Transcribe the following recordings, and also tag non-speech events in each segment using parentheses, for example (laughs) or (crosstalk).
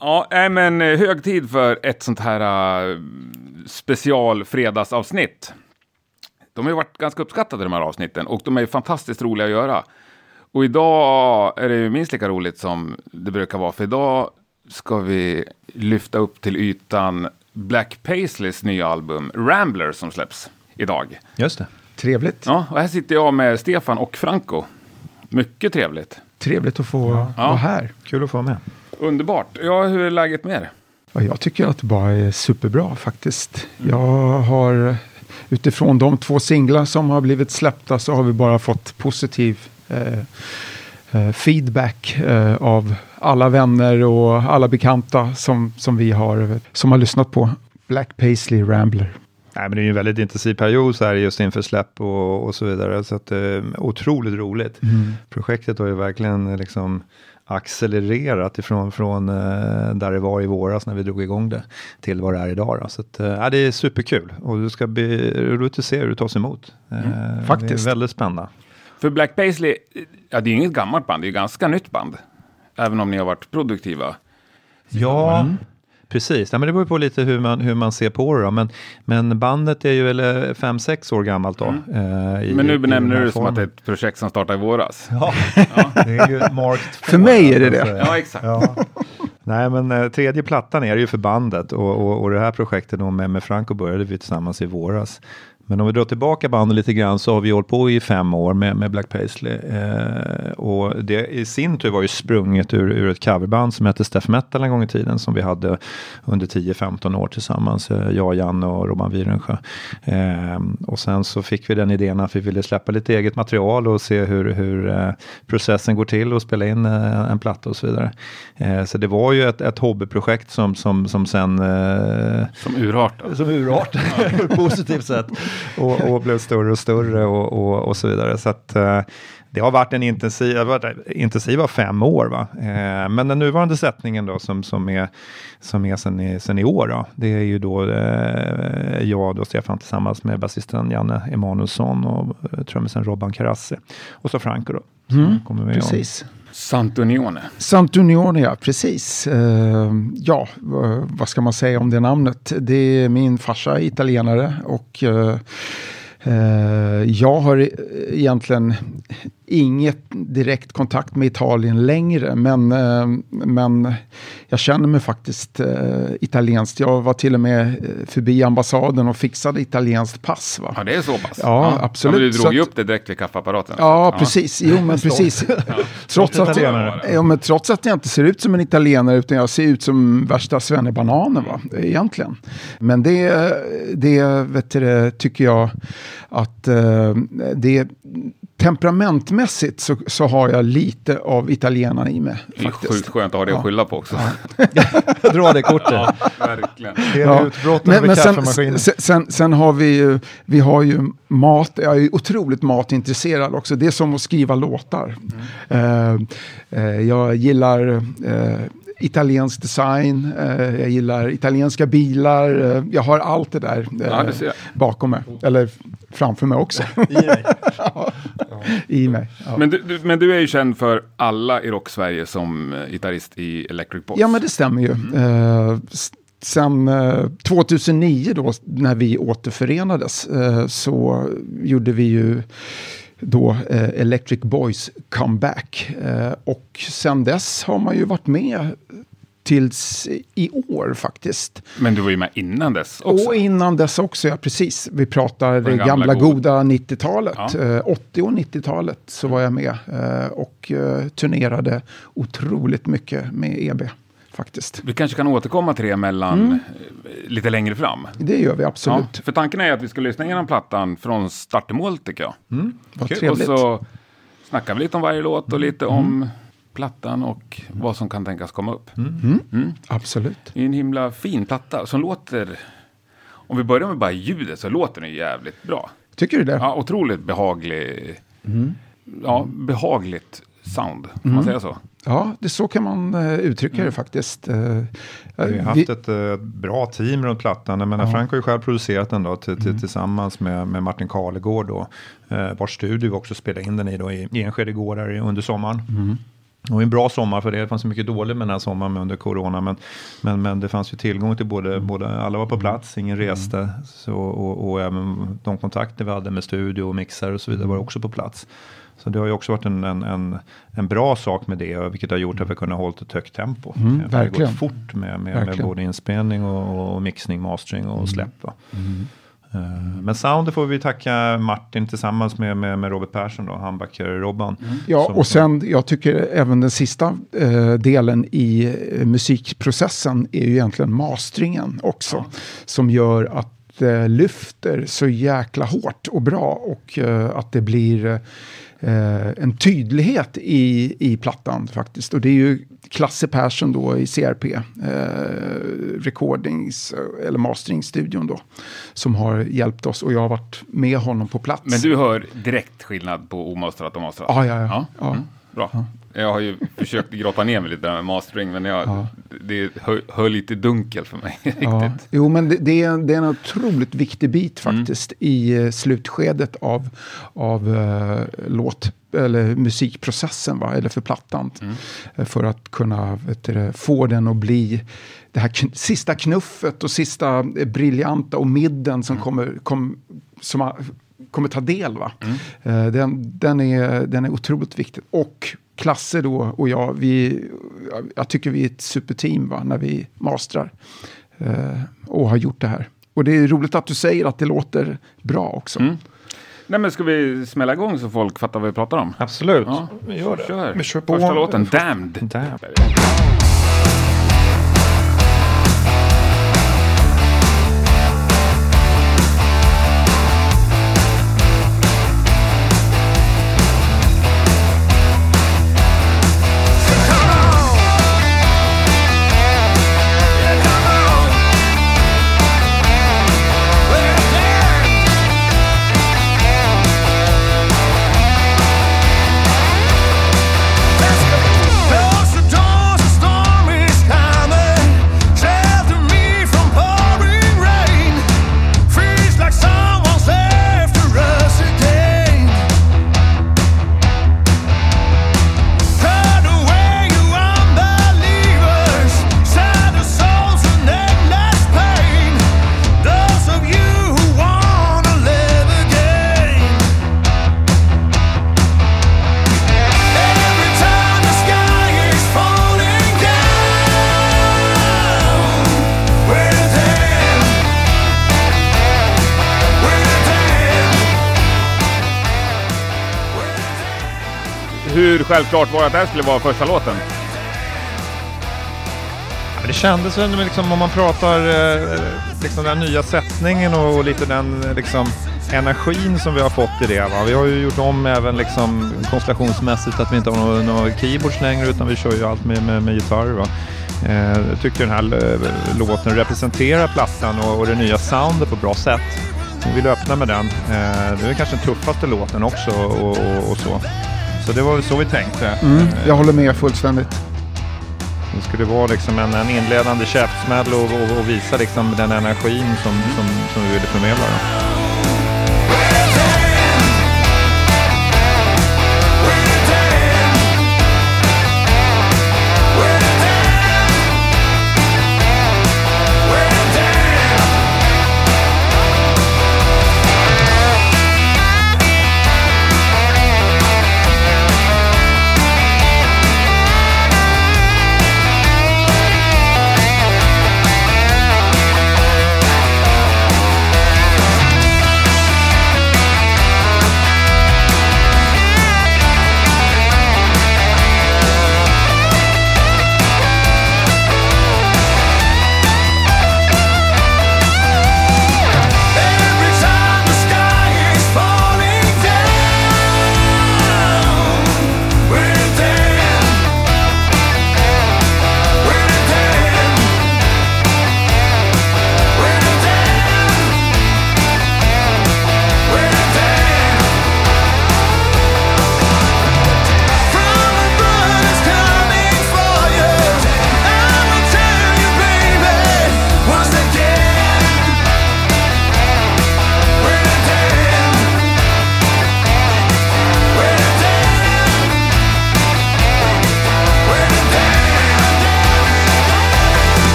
Ja, äh, men eh, hög tid för ett sånt här uh, special fredagsavsnitt. De har ju varit ganska uppskattade de här avsnitten och de är fantastiskt roliga att göra. Och idag är det ju minst lika roligt som det brukar vara, för idag ska vi lyfta upp till ytan Black Paisleys nya album Rambler som släpps idag. Just det. Trevligt. Ja, och här sitter jag med Stefan och Franco. Mycket trevligt. Trevligt att få Ja. vara här. Kul att få med. Underbart. Ja, hur är läget med er? Ja, jag tycker att det bara är superbra faktiskt. Jag har utifrån de två singlar som har blivit släppta så har vi bara fått positiv eh, eh, feedback eh, av alla vänner och alla bekanta som, som vi har, som har lyssnat på Black Paisley Rambler. Nej, men det är ju en väldigt intensiv period så här just inför släpp och, och så vidare. Så att, eh, otroligt roligt. Projektet har ju verkligen eh, liksom accelererat ifrån från, eh, där det var i våras när vi drog igång det till vad det är idag. Då. Så att, eh, ja, det är superkul och det ska bli roligt att se hur det tas emot. Eh, faktiskt. Det är väldigt spännande. För Black Paisley, ja, det är inget gammalt band, det är ganska nytt band. Även om ni har varit produktiva. Ja, precis. Ja, men det beror på lite hur man, hur man ser på det. Då. Men, men bandet är ju väl 5-6 år gammalt då. eh, i- Mm. Men nu benämner du det som att det är ett projekt som startade i våras. Ja, (laughs) det är ju marked (laughs) För mig är det det. Ja, exakt. Ja. Nej, men eh, tredje plattan är det ju för bandet och, och, och det här projektet då med, med Franco började vi tillsammans i våras. Men om vi drar tillbaka bandet lite grann så har vi hållit på i fem år med, med Black Paisley. Eh, och det i sin tur var ju sprunget ur, ur ett coverband som hette Steph Metal en gång i tiden som vi hade under 10-15 år tillsammans. Eh, jag, Janne och Robban Wierensjö. Eh, och sen så fick vi den idén att vi ville släppa lite eget material och se hur, hur eh, processen går till och spela in eh, en platta och så vidare. Så det var ju ett, ett hobbyprojekt som, som, som sen Som urart. då. som urart (laughs) på ett positivt sätt och, och blev större och större och, och, och så vidare. Så att, eh, det har varit en intensiv, varit intensiva fem år. Va? Eh, men den nuvarande sättningen då som, som är, som är sen, i, sen i år, då, det är ju då eh, jag och Stefan tillsammans med basisten Janne Emanuelsson och eh, trummisen Robban Karassi. Och så Franco då. kommer med om- Precis. Santunione. Santunione, ja, precis. Eh, ja, vad ska man säga om det namnet? Det är min farsa italienare och eh, eh, jag har egentligen inget direkt kontakt med Italien längre, men, eh, men jag känner mig faktiskt eh, italienskt. Jag var till och med eh, förbi ambassaden och fixade italienskt pass. Va? Ja, det är så pass. Ja, absolut. Ja, men du Så drog ju att- upp det direkt vid kaffeapparaten. Ja, precis. Jo, men (laughs) precis. (laughs) trots, att, italienare. ja, men trots att jag inte ser ut som en italienare, utan jag ser ut som värsta svennebananen, va? egentligen. Men det, det vet du, tycker jag att det temperamentmässigt så, så har jag lite av italienarna i mig. Det är Faktiskt. sjukt skönt att ha det att skylla på också. (laughs) Dra det kortet. Verkligen. Det är Ja. utbrotten Men, sen, sen, sen, sen har vi ju, vi har ju mat, jag är ju otroligt matintresserad också. Det är som att skriva låtar. Eh, eh, jag gillar eh, italiensk design, eh, jag gillar italienska bilar, eh, jag har allt det där eh, Ja, det jag. bakom mig, eller framför mig också, I dig. (laughs) i mig. Ja. Men du, du, men du är ju känd för alla i Rock-Sverige som eh, gitarrist i Electric Box. Ja, men det stämmer ju. Eh, s- sen eh, 2009 då, när vi återförenades, eh, så gjorde vi ju då eh, Electric Boys comeback. Eh, och sen dess har man ju varit med tills i år faktiskt. Men du var ju med innan dess också. Och innan dess också, ja precis. Vi pratar det gamla gamla, goda. goda 90-talet. Ja. Eh, 80 och 90-talet så var jag med eh, och eh, turnerade otroligt mycket med EB faktiskt. Vi kanske kan återkomma till det mellan Mm. eh, lite längre fram. Det gör vi Ja, absolut. för tanken är att vi ska lyssna igenom plattan från start till mål tycker jag. Vad Kul. Och trevligt. så snackar vi lite om varje låt och lite Mm. om plattan och vad som kan tänkas komma upp. Absolut. Det är en himla fin platta som låter... Om vi börjar med bara ljudet så låter den jävligt bra. Tycker du det? Ja, otroligt behaglig. Ja, behagligt sound. Mm. man säga så? Ja, det, så kan man eh, uttrycka det faktiskt. Eh, Vi har vi- haft ett eh, bra team runt plattan. Jag menar, Frank har ju själv producerat den då, till, Mm. till, tillsammans med, med Martin Karlegård. Då, eh, vars studio vi också spelade in den i, då, i, Enskede gårdar i- under sommaren. Mm. Var en bra sommar för det. Det fanns mycket dåligt med den här sommaren under corona. Men, men, men det fanns ju tillgång till både, både alla var på plats, ingen reste. Så, och, och även de kontakter vi hade med studio och mixar och så vidare var också på plats. Så det har ju också varit en, en, en, en bra sak med det, vilket har gjort att vi kunnat hålla ett högt tempo. Mm, det har gått fort med, med, med både inspelning och, och mixning, mastering och släpp. va. Eh, Men soundet får vi tacka Martin tillsammans med, med, med Robert Persson, då, Handbacker-Robban. Ja, Som- och sen jag tycker även den sista eh, delen i eh, musikprocessen är ju egentligen mastringen också. Som gör att det lyfter så jäkla hårt och bra och eh, att det blir eh, en tydlighet i, i plattan faktiskt. Och det är ju Klasse Persson då i CRP, eh, recordings eller masteringstudion då, som har hjälpt oss och jag har varit med honom på plats. Men du hör direkt skillnad på omastrat och mastrat? Ja, ja, ja. ja. Mm, bra. Jag har ju (laughs) försökt grotta ner mig lite där med mastering, men jag, det hör, hör lite dunkel för mig. (laughs) Ja. riktigt. Jo, men det, det, är, det är en otroligt viktig bit faktiskt i eh, slutskedet av, av eh, låt eller musikprocessen, va? eller för plattan. Eh, För att kunna du, få den att bli det här kn sista knuffet och sista briljanta och midden som kommer, kom, som kommer ta del. Va? Eh, den, den, är, den är otroligt viktig. Och Klasse då och jag, vi, jag tycker vi är ett superteam va? när vi mastrar eh, och har gjort det här. Och det är roligt att du säger att det låter bra också. Nej, men ska vi smälla igång så folk fattar vad vi pratar om? Absolut, Ja. vi gör det. Kör. Vi kör på. Första låten, Damned. Damn. Självklart var att det här skulle vara första låten? Ja, men det kändes väl liksom om man pratar eh, liksom den nya sättningen och, och lite den liksom energin som vi har fått i det. Va? Vi har ju gjort om även liksom konstellationsmässigt att vi inte har några, några keyboards längre utan vi kör ju allt med, med, med gitarr. Va? Eh, jag tycker den här eh, låten representerar plattan och, och det nya soundet på ett bra sätt. Vi vill öppna med den. Eh, det är kanske den tuffaste låten också och, och, och så. Så det var väl så vi tänkte. Mm, jag håller med fullständigt. Det skulle vara liksom en, en inledande käftsmäll och, och, och visa liksom den energin som, som, som vi ville förmedla. Då.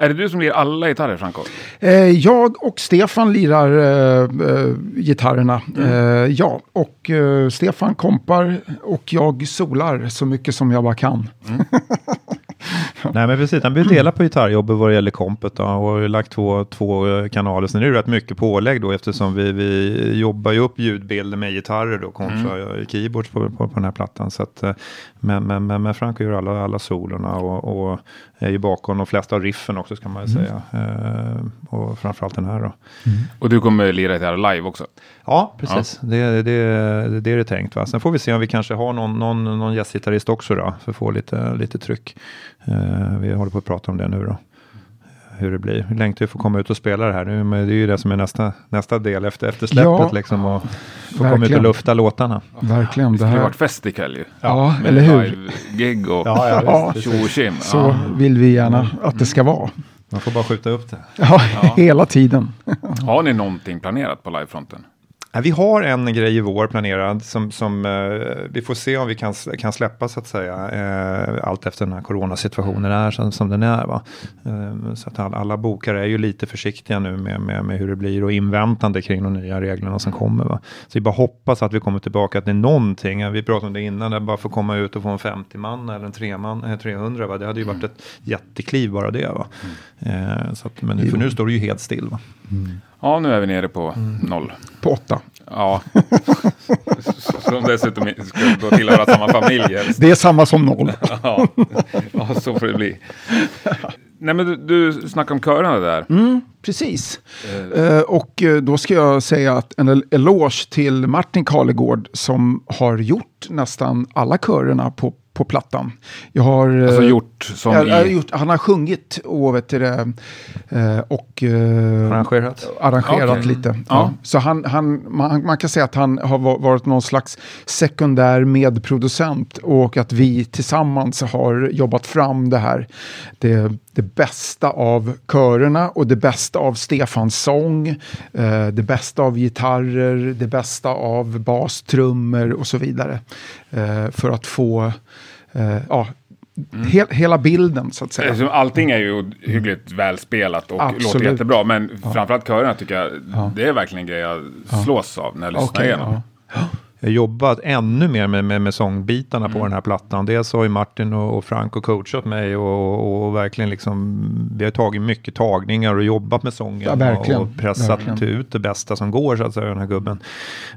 Är det du som lirar alla gitarrer, Franco? Eh, jag och Stefan lirar eh, eh, gitarrerna. Eh, ja, och eh, Stefan kompar och jag solar så mycket som jag bara kan. (laughs) Nej men precis, han vill dela på gitarrjobbet vad det gäller kompet då, och har lagt två, två kanaler. Sen är det rätt mycket pålägg då eftersom vi, vi jobbar ju upp ljudbilder med gitarrer då kontra mm. keyboards på, på, på den här plattan. Så att, men, men, men, men Franco gör alla, alla solorna och, och är ju bakom de flesta av riffen också ska man ju säga. Eh, och framförallt den här då. Och du kommer lira gitarr live också? Ja, precis. Det, det, det, det är det tänkt. Va? Sen får vi se om vi kanske har någon, någon, någon gästgitarrist också då, för att få lite, lite tryck. Eh, vi håller på att prata om det nu då. Hur det blir. Vi längtar ju för att komma ut och spela det här nu, men det är ju det som är nästa, nästa del efter, efter släppet Ja, liksom. Och få komma ut och lufta låtarna. Verkligen. Det Det skulle ju här, varit fest ikväll ju. ja, Med eller hur? live-gig och Ja, ja, Ja, visst, tjo och tjim. Så Ja. vill vi gärna att det ska vara. Man får bara skjuta upp det. Ja, (laughs) hela tiden. Har ni någonting planerat på livefronten? Vi har en grej i vår planerad som, som eh, vi får se om vi kan, kan släppa så att säga. Eh, allt efter den här coronasituationen är som, som den är. Va? Eh, så att alla, alla bokare är ju lite försiktiga nu med, med, med hur det blir och inväntande kring de nya reglerna som kommer. Va? Så vi bara hoppas att vi kommer tillbaka till någonting. Ja, Vi pratade om det innan, att bara få komma ut och få en 50 man eller en 3 man, eh, 300. Va? Det hade ju varit ett jättekliv bara det. Va? Eh, så att, men nu, för nu står det ju helt still. Va? Ja, nu är vi nere på Mm. noll. På åtta. Ja. (laughs) Som dessutom ska då tillhöra samma familj helst. Det är samma som noll. (laughs) Ja. ja, så får det bli. Nej, men du, du snackade om körerna där. Precis. Eh, och eh, då ska jag säga att en el- eloge till Martin Karlegård som har gjort nästan alla körerna på, på plattan. Jag har, Alltså eh, gjort som jag, jag har i... gjort, han har sjungit och, vet du, det, eh, och eh, Arrangerat. arrangerat Okej. lite. Ja. Ja. Så han, han, man, man kan säga att han har va- varit någon slags sekundär medproducent och att vi tillsammans har jobbat fram det här. Det, det bästa av körerna och det bästa av Stefans sång, eh, det bästa av gitarrer, det bästa av bastrummor och så vidare. Eh, för att få eh, ja, he, hela bilden så att säga. Allting är ju hyggligt välspelat och Absolut. låter jättebra. Men framförallt körerna tycker jag, det är verkligen en grej jag slås av när jag lyssnar Okej, igenom. ja. Jobbat ännu mer med, med, med sångbitarna på den här plattan. Dels har ju Martin och, och Franco coachat mig och, och, och verkligen liksom, vi har tagit mycket tagningar och jobbat med sången Ja, och pressat Verkligen. ut det bästa som går så att säga, den här gubben.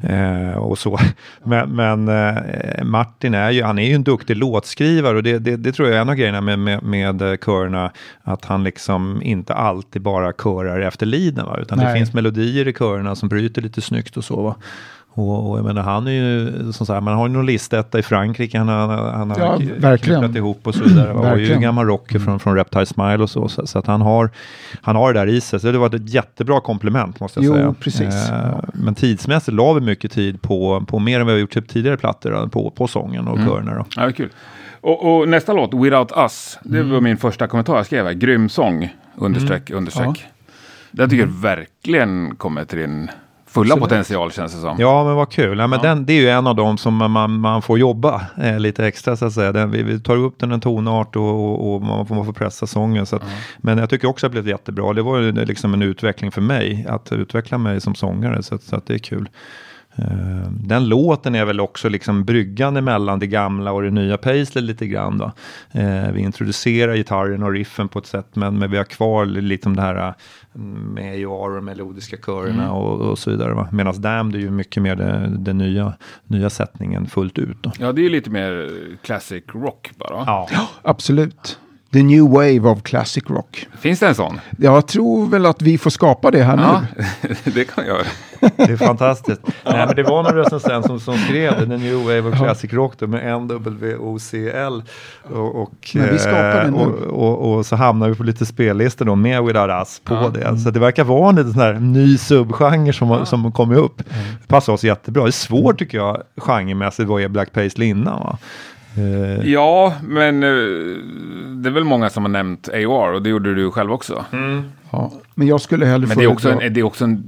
Eh, och så. (laughs) Men, men eh, Martin är ju, han är ju en duktig låtskrivare och det, det, det tror jag är en av grejerna med, med, med eh, körerna, att han liksom inte alltid bara körar efter liden, va? utan det Nej. finns melodier i körerna som bryter lite snyggt och så. Va? Och, och jag menar, han är ju, som sagt, man har ju någon listetta i Frankrike, han har, han har Ja, k- verkligen. knypplat ihop och så vidare. (clears throat) Och är ju en gammal rocker från, från Reptile Smile och så, så, så att han har, han har det där i sig. Så det var ett jättebra komplement måste jag Jo, säga. precis. Eh, Ja. Men tidsmässigt la vi mycket tid på, på mer än vi har gjort typ tidigare plattor, då, på, på sången och körerna. Då. Ja, det är kul. Och, och nästa låt, Without Us, det var min första kommentar jag skrev här. Grym sång, understreck, understreck. Den tycker jag verkligen kommer till din fulla potential känns det som. Ja, men vad kul. Ja, men den, det är ju en av dem som man, man får jobba eh, lite extra så att säga. Den, vi, vi tar upp den en tonart och, och, och man, får, man får pressa sången. Så att, Men jag tycker också att det blev jättebra. Det var liksom en utveckling för mig, att utveckla mig som sångare. Så, att- så att det är kul. Eh, Den låten är väl också liksom bryggan mellan det gamla och det nya Paisley lite grann. Då. Eh, vi introducerar gitarren och riffen på ett sätt men, men vi har kvar lite om det här eh, med AOR och melodiska körerna och, och så vidare. Va? Medan Damned är ju mycket mer det nya, nya sättningen fullt ut. Då. Ja, det är lite mer classic rock bara. Ja. Absolut. The new wave of classic rock. Finns det en sån? Jag tror väl att vi får skapa det här Ja, nu. (laughs) det kan jag göra. Det är fantastiskt. Nej, men det var någon recensent som, som skrev The New Wave of Classic Rock då, med NWOCL. Och, och, Men vi skapar det nu. och, och, och så hamnar vi på lite spellistor då med Without Us på Ja. det. Så det verkar vara en liten sån här ny subgenre som, som kommer upp. Det passar oss jättebra. Det är svårt tycker jag genremässigt vad är Black Paisley innan. Va? Eh, Ja, men eh, det är väl många som har nämnt AOR och det gjorde du själv också. Ja. Men jag skulle hellre Men det är, också en, det är också en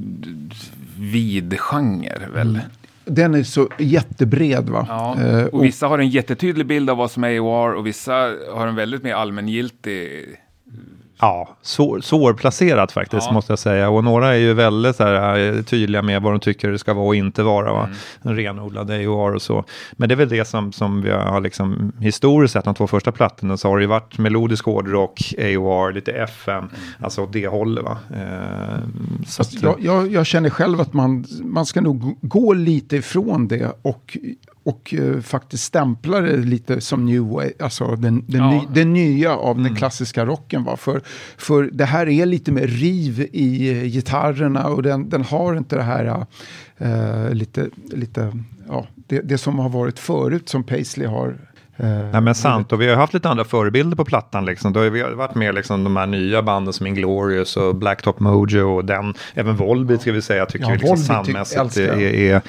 vid genre väl? Den är så jättebred va? Ja. Eh, och vissa har en jättetydlig bild av vad som är AOR och vissa har en väldigt mer allmängiltig Ja, svår, svårplacerat faktiskt Ja. måste jag säga. Och några är ju väldigt så här, eh, tydliga med vad de tycker det ska vara och inte vara. Va? Mm. En renodlad AOR och så. Men det är väl det som, som vi har liksom historiskt sett de två första plattorna så har det ju varit melodisk hårdrock, AOR, lite FM, Mm. alltså åt det hållet. Va? Eh, så att, jag, jag, jag känner själv att man, man ska nog gå lite ifrån det och, och eh, faktiskt stämpla det lite som new wave, alltså den, den, Ja. ny, den nya av den klassiska rocken. Va? För, för det här är lite mer riv i eh, gitarrerna och den, den har inte det här eh, lite, lite ja, det, det som har varit förut som Paisley har. Eh, Nej men sant, och vi har haft lite andra förebilder på plattan. Liksom. Då har vi varit med liksom, de här nya banden som Inglorious och Blacktop Mojo och den, även Volbeat ska vi säga, tycker Ja, vi liksom soundmässigt är, är,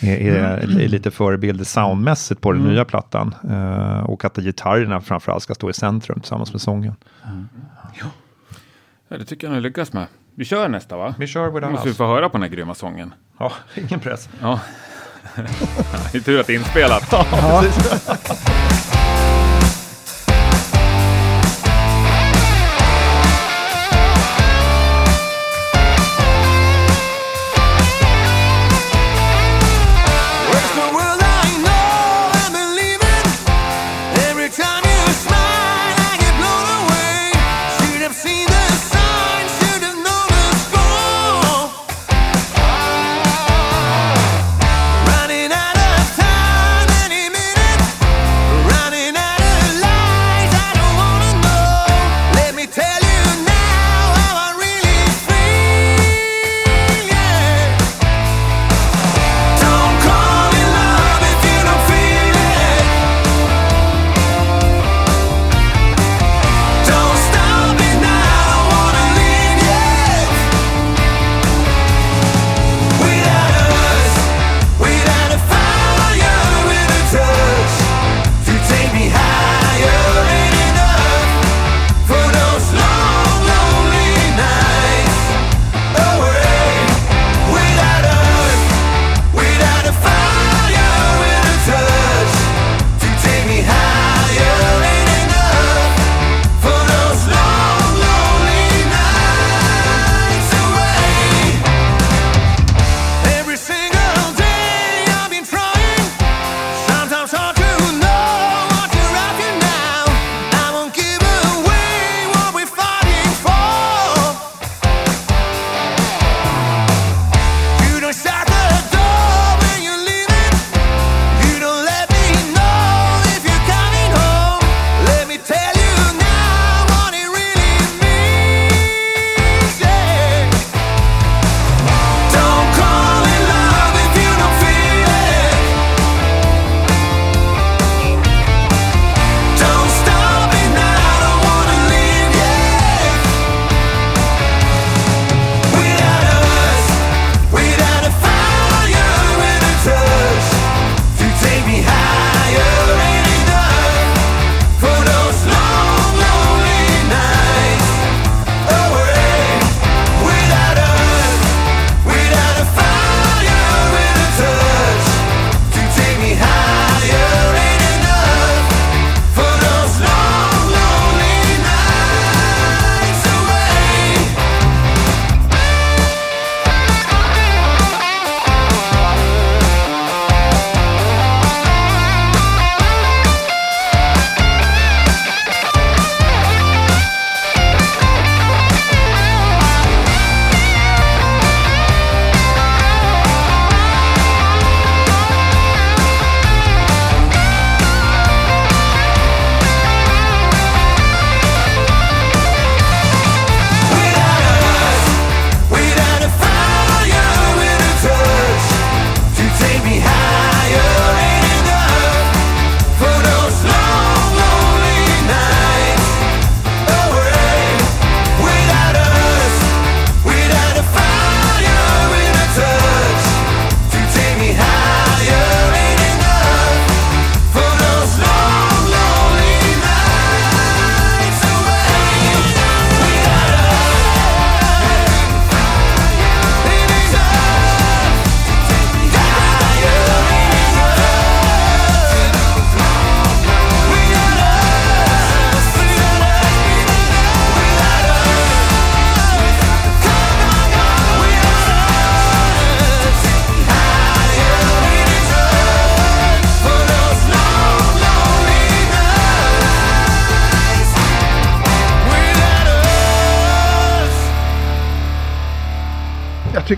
är, är, är lite förebilder soundmässigt på den Mm. nya plattan. Eh, och att gitarrerna framförallt ska stå i centrum tillsammans med sången. Ja, det tycker jag ni lyckas med. Vi kör nästa va? Vi kör Without Nu måste vi Us. få höra på den här grymma sången. Ja, (laughs) ingen press. Ja. Det är tur att det är inspelat. (laughs)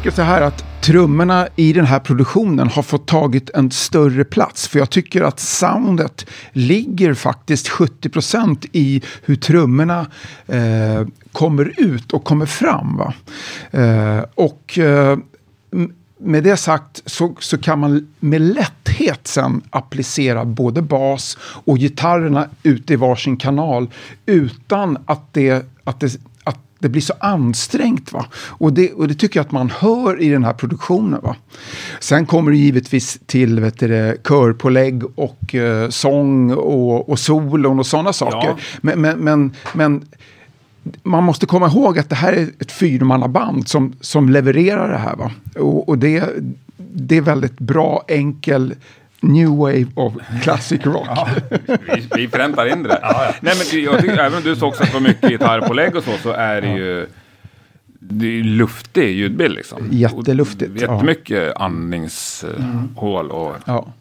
Jag tycker så här att trummorna i den här produktionen har fått tagit en större plats. För jag tycker att soundet ligger faktiskt 70% i hur trummorna eh, kommer ut och kommer fram. Va? Eh, och eh, med det sagt så, så kan man med lätthet sen applicera både bas och gitarrerna ute i varsin kanal utan att det, att det, det blir så ansträngt. Va? Och, det, och det tycker jag att man hör i den här produktionen. Va? Sen kommer det givetvis till vet du, körpålägg och eh, sång och, och solon och sådana saker. Ja. Men, men, men, men man måste komma ihåg att det här är ett fyrmannaband som, som levererar det här. Va? Och, och det, det är väldigt bra, enkel new wave of classic rock. Vi, vi präntar in det där. Nej, men jag tycker, även om du sa också att det var mycket gitarrpålägg och så, så är det ju det är ju luftig ljudbild liksom. Jätteluftigt, Och Jättemycket andningshål och... Ja.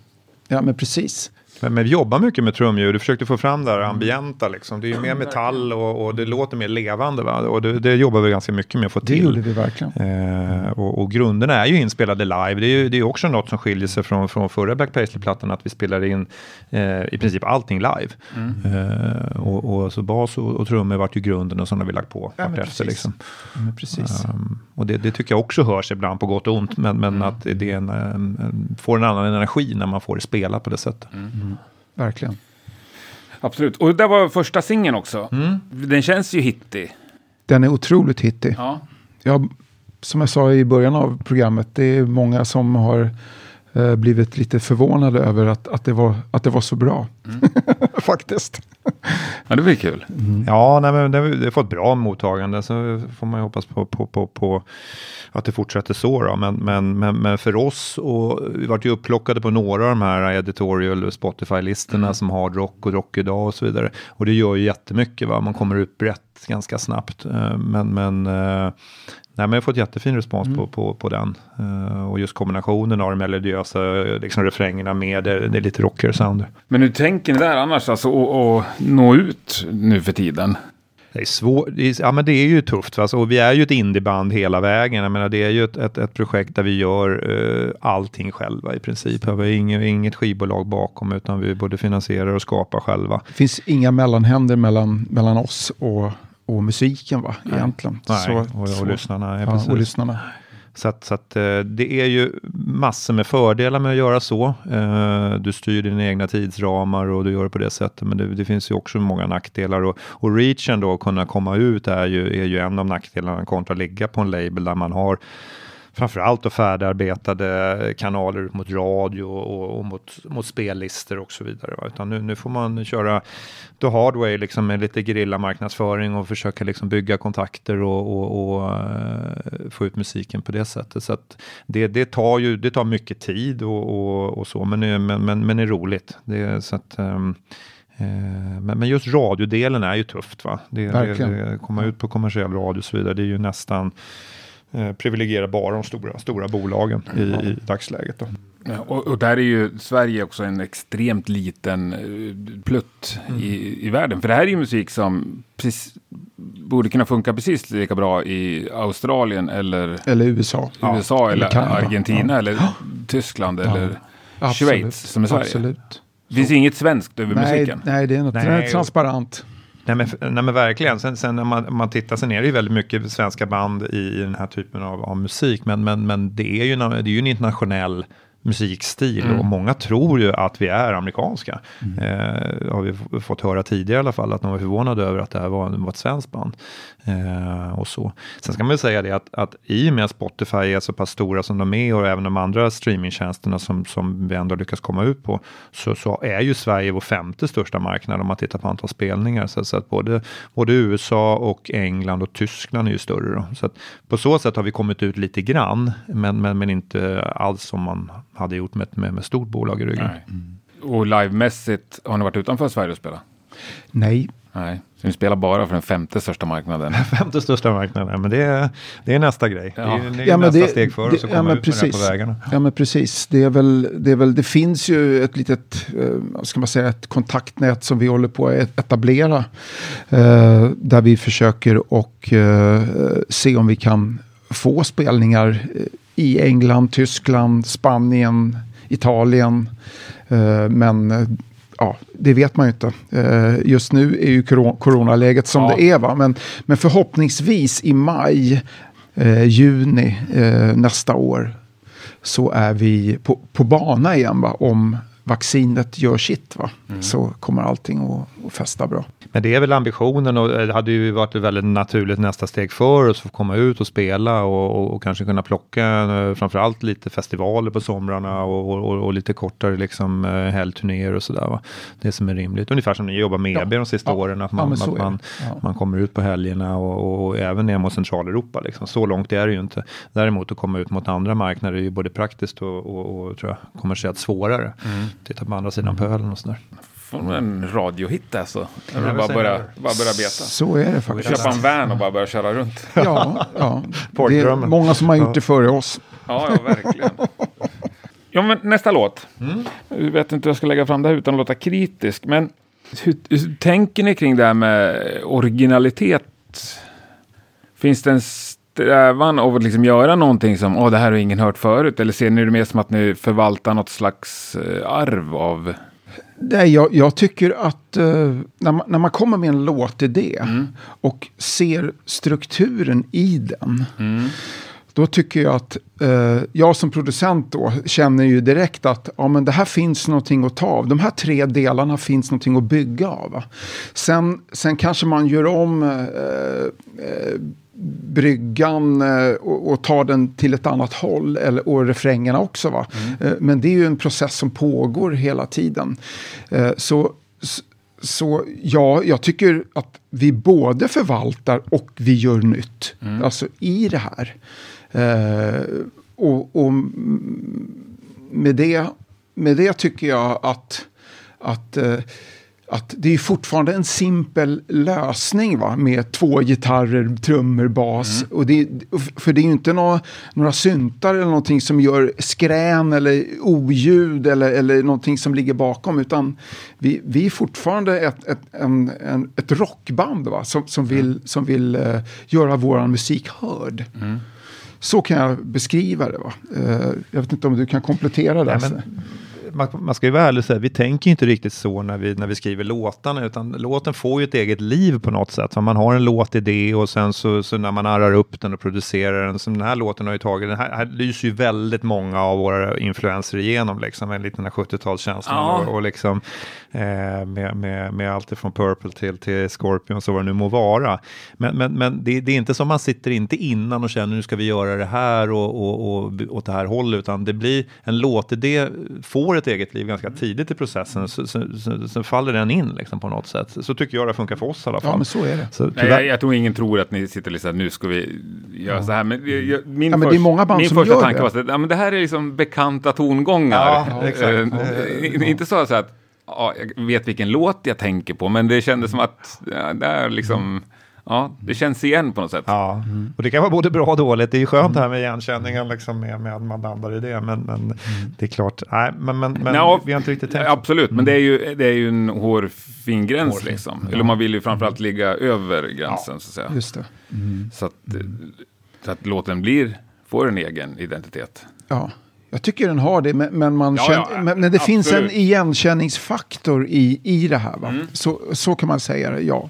ja, men precis. Men, men vi jobbar mycket med trumljud. Du försökte få fram det här ambienta liksom. Det är ju mer metall och, och det låter mer levande va. Och det, det jobbar vi ganska mycket med att få Det till. gjorde vi verkligen. Eh, och, och grunderna är ju inspelade live. Det är ju det är också något som skiljer sig från, från förra Black Paisley-plattan, att vi spelar in eh, i princip allting live. Eh, och, och så bas och, och trummor vart ju grunden och har vi lagt på Ja, vartefter. precis. Liksom. Ja, precis. Um, och det, det tycker jag också hörs ibland på gott och ont, men, men att det är en, en, en, får en annan energi när man får det spela på det sättet. Verkligen. Absolut. Och det var första singeln också. Den känns ju hittig. Den är otroligt hittig. Ja. Ja, som jag sa i början av programmet, det är många som har eh, blivit lite förvånade över att, att, det, var, att det var så bra. (laughs) Faktiskt. (laughs) ja, det blir kul. Ja, nej, men det, har- har fått bra mottagande, så får man ju hoppas på, på, på, på att det fortsätter så. Då. Men, men, men, men för oss, och vi vart ju upplockade på några av de här editorial Spotify-listorna som Hard Rock och Rock idag och så vidare. Och det gör ju jättemycket, va? man kommer upp rätt ganska snabbt. Eh, Men, men eh, Nej, men jag har fått jättefin respons på, på, på den. Eh, och just kombinationen av de melodiösa liksom refrängerna med det, det är lite rockigare sound. Men hur tänker ni där annars, alltså att nå ut nu för tiden? Det är är, ja, men det är ju tufft. Alltså, och vi är ju ett indieband hela vägen. Jag menar, det är ju ett, ett, ett projekt där vi gör eh, allting själva i princip. Vi har inget, inget skivbolag bakom utan vi både finansierar och skapar själva. Det finns inga mellanhänder mellan, mellan oss och, och musiken va, egentligen. Nej, Så- och, och så- lyssnarna. Ja, Ja, precis. och lyssnarna. Så, att, så att, eh, det är ju massor med fördelar med att göra så. Eh, Du styr dina egna tidsramar och du gör det på det sättet. Men det, det finns ju också många nackdelar. Och, och reachen då, att kunna komma ut, är ju, är ju en av nackdelarna kontra att ligga på en label där man har framförallt då färdigarbetade kanaler ut mot radio och, och mot, mot spellistor och så vidare. Va? Utan nu, nu får man köra the hard way liksom med lite marknadsföring och försöka liksom bygga kontakter och, och, och eh, få ut musiken på det sättet. Så det, det tar ju det tar mycket tid och, och, och så, men, är- men, men, men är roligt. Det, så att, eh, men, men just radiodelen är ju tufft. Va? Det, det, det, komma ut på kommersiell radio och så vidare, det är ju nästan eh, privilegierar bara de stora, stora bolagen i, i dagsläget. Då. Ja, och, och där är ju Sverige också en extremt liten eh, plutt i, i världen. För det här är ju musik som precis, borde kunna funka precis lika bra i Australien eller Eller USA. USA eller, eller Kanada. Argentina eller Tyskland eller Absolut. Schweiz som i Sverige. Absolut. Det finns inget svenskt över Nej, musiken. nej, det är, något, Nej, är transparent. Nej men, nej men verkligen, sen, sen när man, man tittar, sen är det ju väldigt mycket svenska band i, i den här typen av, av musik, men, men, men det, är ju, det är ju en internationell musikstil och många tror ju att vi är amerikanska. Eh, har vi fått höra tidigare i alla fall, att de var förvånade över att det här var, var ett svenskt band. Eh, och så. Sen ska man väl säga det att, att i och med att Spotify är så pass stora som de är och även de andra streamingtjänsterna som, som vi ändå lyckas komma ut på, så, så är ju Sverige vår femte största marknad om man tittar på antal spelningar. Så, så att både, både USA och England och Tyskland är ju större. Då. Så att på så sätt har vi kommit ut lite grann, men, men, men inte alls som man hade gjort med, ett- med, med stort bolag i ryggen. Nej. Och livemässigt, har ni varit utanför Sverige och spelat? Nej, Nej, så ni spelar bara för den femte största marknaden. (laughs) Femte största marknaden, men det är, det är nästa grej. Ja. Det är, det är Ja, nästa det- steg för oss att ja, komma men ut med det precis. på vägarna. Ja men precis. Det, är väl, det, är väl, det finns ju ett litet eh, ska man säga, ett kontaktnät som vi håller på att et- etablera. Eh, där vi försöker och eh, se om vi kan få spelningar eh, i England, Tyskland, Spanien, Italien. Eh, men eh, ja, det vet man ju inte. Eh, just nu är ju coro- coronaläget som Ja. det är. Va? Men, men förhoppningsvis i maj, juni nästa år så är vi på, på bana igen. Va? Om vaccinet gör sitt va? så kommer allting att, att fästa bra. Men det är väl ambitionen och det hade ju varit ett väldigt naturligt nästa steg för oss att komma ut och spela och, och, och kanske kunna plocka eh, framförallt lite festivaler på somrarna och, och, och lite kortare liksom eh, helgturnéer och sådär. va. Det som är rimligt. Ungefär som ni jobbar med Ja. EB de sista Ja. åren. Att Ja, man, så att man. Ja. man kommer ut på helgerna och, och, och även ner mot Centraleuropa. Liksom. Så långt är det ju inte. Däremot att komma ut mot andra marknader är ju både praktiskt och, och, och tror jag, kommersiellt svårare. Titta på andra sidan pölen och sådär. Får en radiohit alltså. Vill bara börja, bara börja beta. Så är det faktiskt. Köpa en van och bara börja köra runt. Ja, ja. (laughs) det är många som har gjort det före oss. Ja, ja verkligen. (laughs) Ja, men nästa låt. Jag vet inte hur jag ska lägga fram det här utan att låta kritisk. Men hur, hur tänker ni kring det här med originalitet? Finns det en strävan av att liksom göra någonting som Åh, det här har ingen hört förut? Eller ser ni det mer som att ni förvaltar något slags eh, arv av... Nej, jag, jag tycker att eh, när, man, när man kommer med en låtidé och ser strukturen i den. Då tycker jag att eh, jag som producent då känner ju direkt att ja, men det här finns någonting att ta av. De här tre delarna finns någonting att bygga av. Sen, sen kanske man gör om eh, eh, bryggan eh, och, och tar den till ett annat håll. Eller, och refrängerna också. Va? Eh, men det är ju en process som pågår hela tiden. Eh, så, så ja, jag tycker att vi både förvaltar och vi gör nytt. Alltså i det här. Och och mm, med, det, med det tycker jag att, att att det är fortfarande en simpel lösning va? med två gitarrer, trummor, bas. Och det, för det är ju inte några, några syntar eller någonting som gör skrän eller oljud eller, eller någonting som ligger bakom. Utan vi, vi är fortfarande ett, ett, en, en, ett rockband va? Som, som vill, som vill eh, göra vår musik hörd. Så kan jag beskriva det. Va? Eh, jag vet inte om du kan komplettera det. Men, man, man ska ju vara ärlig och säga, vi tänker ju inte riktigt så när vi, när vi skriver låtarna, utan låten får ju ett eget liv på något sätt. Man har en låtidé och sen så, så när man arrar upp den och producerar den, som den här låten har ju tagit, den här, här lyser ju väldigt många av våra influenser igenom, liksom, med lite den här 70-talskänslan Ja. och, och liksom eh, med, med, med allt från Purple till, till Scorpions och vad det nu må vara. Men, men, men det, det är inte som man sitter inte innan och känner nu ska vi göra det här och, och, och åt det här hållet, utan det blir en låtidé, får ett eget liv ganska tidigt i processen, så, så, så, så faller den in liksom på något sätt. Så tycker jag det funkar för oss i alla fall. Ja, men så är det. Så Nej, jag, jag tror ingen tror att ni sitter liksom, nu ska vi göra så här. Men, jag, jag, min Ja, men det är många band min som första gör tanke det. var att ja, men det här är liksom bekanta tongångar. Ja, exakt. Eh, inte så, så att ja, jag vet vilken låt jag tänker på, men det kändes som att ja, det är liksom, ja, det känns igen på något sätt. Ja, och det kan vara både bra och dåligt. Det är ju skönt det här med igenkänningen, liksom, med, med att man landar i det. Men, men det är klart, nej, men, men, men Nå, vi har inte riktigt tänkt. Absolut, men det är ju, det är ju en hårfin gräns Hårfin, liksom. Eller man vill ju framförallt ligga över gränsen så att säga. Just det. Så att, så att låten blir, får en egen identitet. Ja, jag tycker den har det, men, man Ja, känner, ja, men, men det finns en absolut. igenkänningsfaktor i, i det här. Va? Mm. Så, så kan man säga det, ja.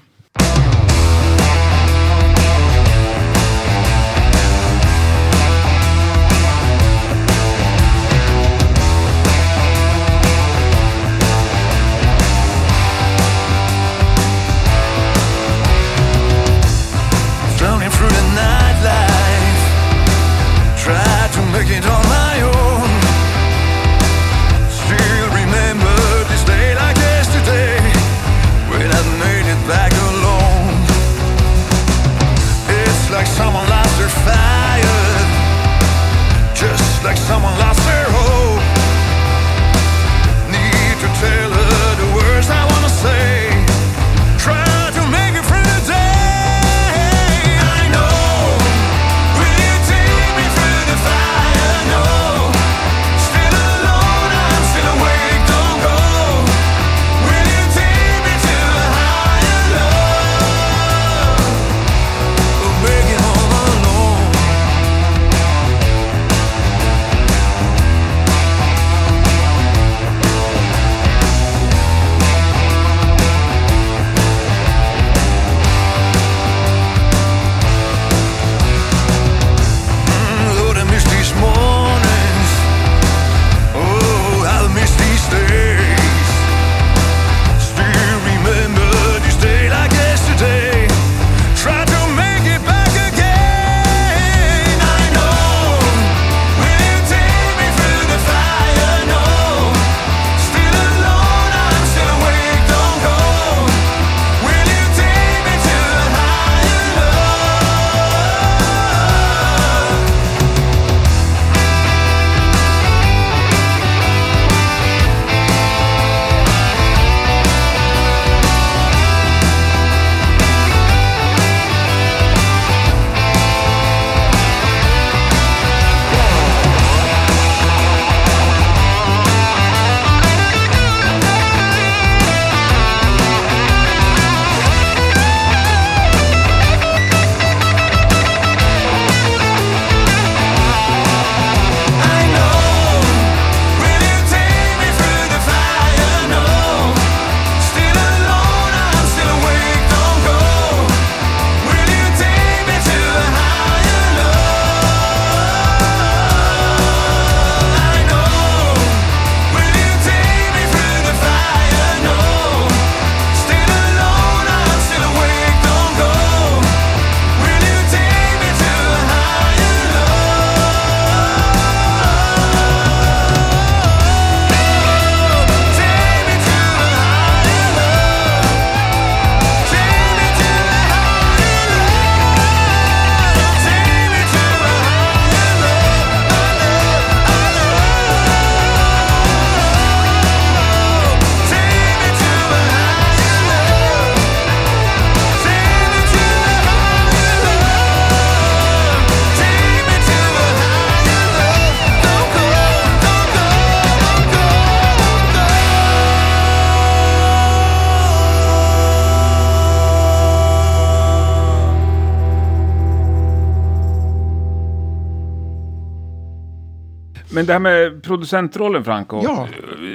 Men det här med producentrollen Franco. Ja.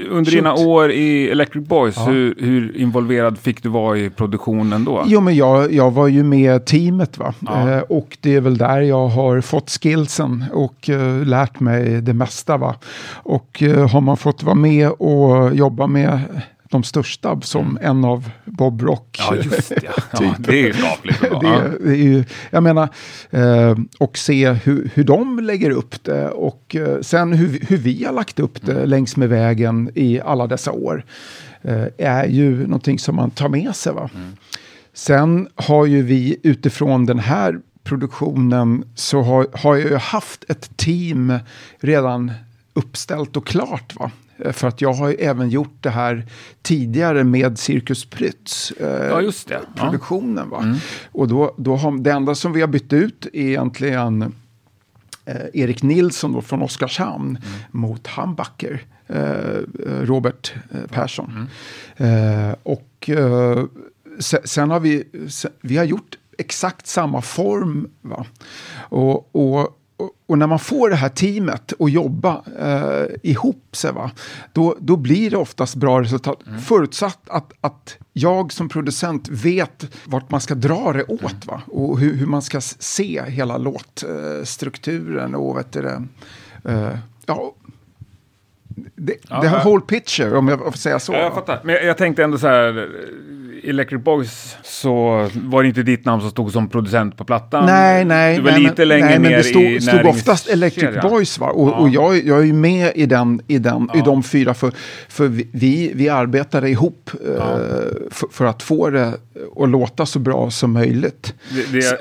Under Shoot. dina år i Electric Boys, hur, hur involverad fick du vara i produktionen då? Jo, men jag, jag var ju med teamet va. Ja. Eh, och det är väl där jag har fått skillsen och eh, lärt mig det mesta va. Och eh, har man fått vara med och jobba med de största som en av Bob Rock. Ja, just det. (laughs) Ja, Typ. det är skapligt bra. (laughs) Ja. Det, det är ju, jag menar, eh, och se hur, hur de lägger upp det och eh, sen hur, hur vi har lagt upp det längs med vägen i alla dessa år eh, är ju någonting som man tar med sig. Va? Sen har ju vi utifrån den här produktionen så har, har jag ju haft ett team redan uppställt och klart. Va? Eh, För att jag har ju även gjort det här tidigare med Cirkus Prytz. eh, Ja, just det. Ja. Mm. produktionen. Va? Och då, då har, det enda som vi har bytt ut är egentligen eh, Erik Nilsson då från Oskarshamn Mm. mot Hambacker, eh, eh, Robert eh, Persson. Mm. Och sen, sen har vi, sen, vi har gjort exakt samma form. Va? Och, och, och, när man får det här teamet att jobba eh, ihop sig, va? Då, då blir det oftast bra resultat. Förutsatt att, att jag som producent vet vart man ska dra det åt. Va? Och hur, hur man ska se hela låtstrukturen och vet du det, eh, ja, det, Ja, det whole picture om jag får säga så. Ja, jag fattar. Men jag, jag tänkte ändå så här, Electric Boys så var det inte ditt namn som stod som producent på plattan. Nej, nej. Du var nej, lite men, längre nej, men ner det stod, i stod oftast Electric näringskedjan. Boys. Va? Och, Ja. och jag, jag är ju med i, den, i, den, i de fyra. För, för vi- vi, arbetade ihop eh, för, för att få det att låta så bra som möjligt. Det, det jag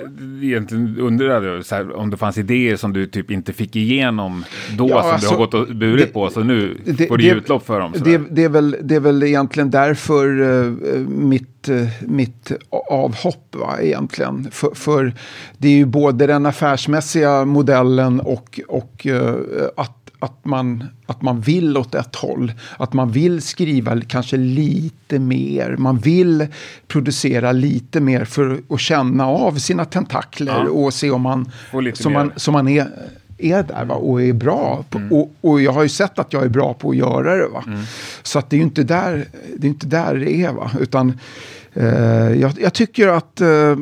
egentligen undrade så här, om det fanns idéer som du typ inte fick igenom då Ja, som alltså, du har gått och burit det- på. Så nu det- får du utlopp för dem. Det, det, är väl, det är väl egentligen därför eh, mitt, eh, mitt avhopp va, egentligen. För, för det är ju både den affärsmässiga modellen och, och eh, att, att, man, att man vill åt ett håll. Att man vill skriva kanske lite mer. Man vill producera lite mer för att känna av sina tentakler Ja. och se om man, som mer. man, som man är, är där va? och är bra. På, Mm. och, och jag har ju sett att jag är bra på att göra det. Va? Så att det är ju inte där det, är inte där det är. Va? Utan eh, jag, jag tycker att eh,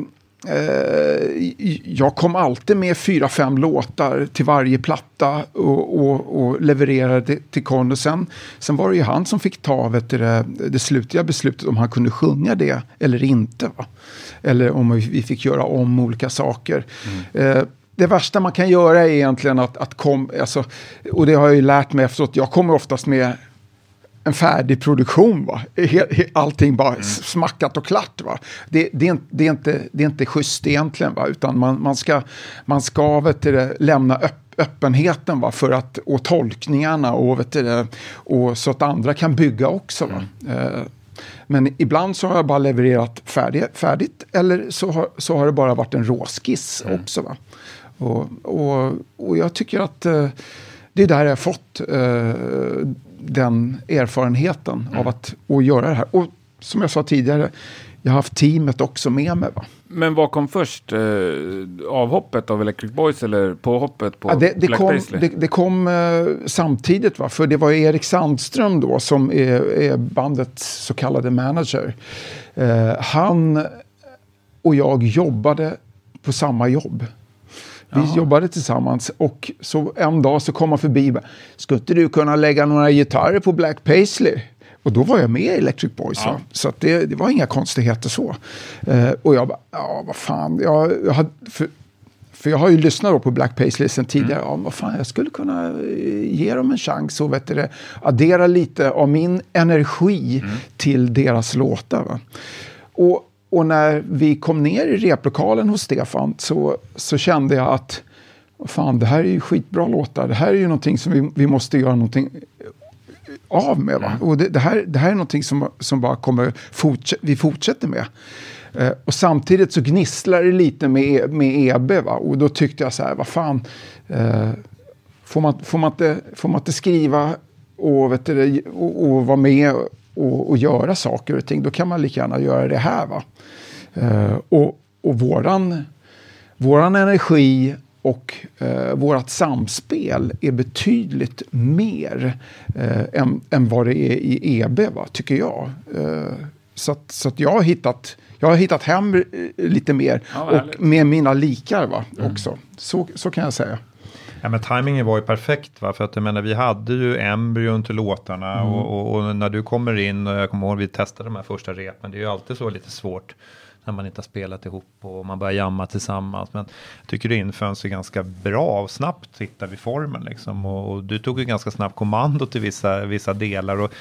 eh, jag kom alltid med fyra, fem låtar till varje platta och, och, och levererade till Conny. Sen, sen var det ju han som fick ta vet du, det, det slutliga beslutet om han kunde sjunga det eller inte. Va? Eller om vi fick göra om olika saker. Eh, det värsta man kan göra är egentligen att, att kom, alltså, och det har jag ju lärt mig efteråt, jag kommer oftast med en färdig produktion. Va? Allting bara s- smackat och klart. Va? Det, det, är, inte- det, är inte, det är inte schysst egentligen. Va? Utan man, man ska, man ska vet det, lämna öpp, öppenheten va? För att, och tolkningarna och, vet det, och så att andra kan bygga också. Va? Eh, men ibland så har jag bara levererat färdigt, färdigt eller så har, så har det bara varit en råskiss också. Va? Och, och, och jag tycker att eh, det är där jag har fått eh, den erfarenheten av att, göra det här. Och som jag sa tidigare, jag har haft teamet också med mig. Va? Men vad kom först? Eh, avhoppet av Electric Boys eller påhoppet på Ja, det, det, Black kom, det, det kom eh, samtidigt, va? för det var Erik Sandström då som är, är bandets så kallade manager. Eh, han och jag jobbade på samma jobb. Vi jobbade tillsammans och så en dag så kom han förbi och skulle inte du kunna lägga några gitarrer på Black Paisley? Och då var jag med i Electric Boys. va? Så det, det var inga konstigheter så. Eh, och jag bara, ja vad fan, jag, jag hade, för, för jag har ju lyssnat på Black Paisley sen tidigare. Ja, vad fan, jag skulle kunna eh, ge dem en chans och vet du, addera lite av min energi till deras låtar. Va? Och, och när vi kom ner i replokalen hos Stefan så, så kände jag att fan, det här är ju skitbra låtar. Det här är ju någonting som vi, vi måste göra någonting av med. Va? Och det, det, här, det här är någonting som, som bara kommer fortsätta, vi fortsätter med. Eh, och samtidigt så gnisslar det lite med, med EB. Va? Och då tyckte jag så här, vad fan. Eh, får, man, får, man inte, får man inte skriva och, vet du, och, och vara med och, och göra saker och ting, då kan man lika gärna göra det här. Va? Eh, och, och våran, våran energi och eh, vårt samspel är betydligt mer eh, än, än vad det är i EB, va, tycker jag. Eh, så att, så att jag har hittat jag har hittat hem eh, lite mer Ja, och härligt. med mina likar va, också. Så, så kan jag säga. Ja, men timingen var ju perfekt, va? för att jag menar, vi hade ju embryon till låtarna och, och, och när du kommer in, och jag kommer ihåg vi testade de här första repen, det är ju alltid så lite svårt när man inte har spelat ihop och man börjar jamma tillsammans. Men jag tycker det inföll sig ganska bra och snabbt hittade vi formen liksom. Och, och du tog ju ganska snabbt kommando till vissa, vissa delar. Och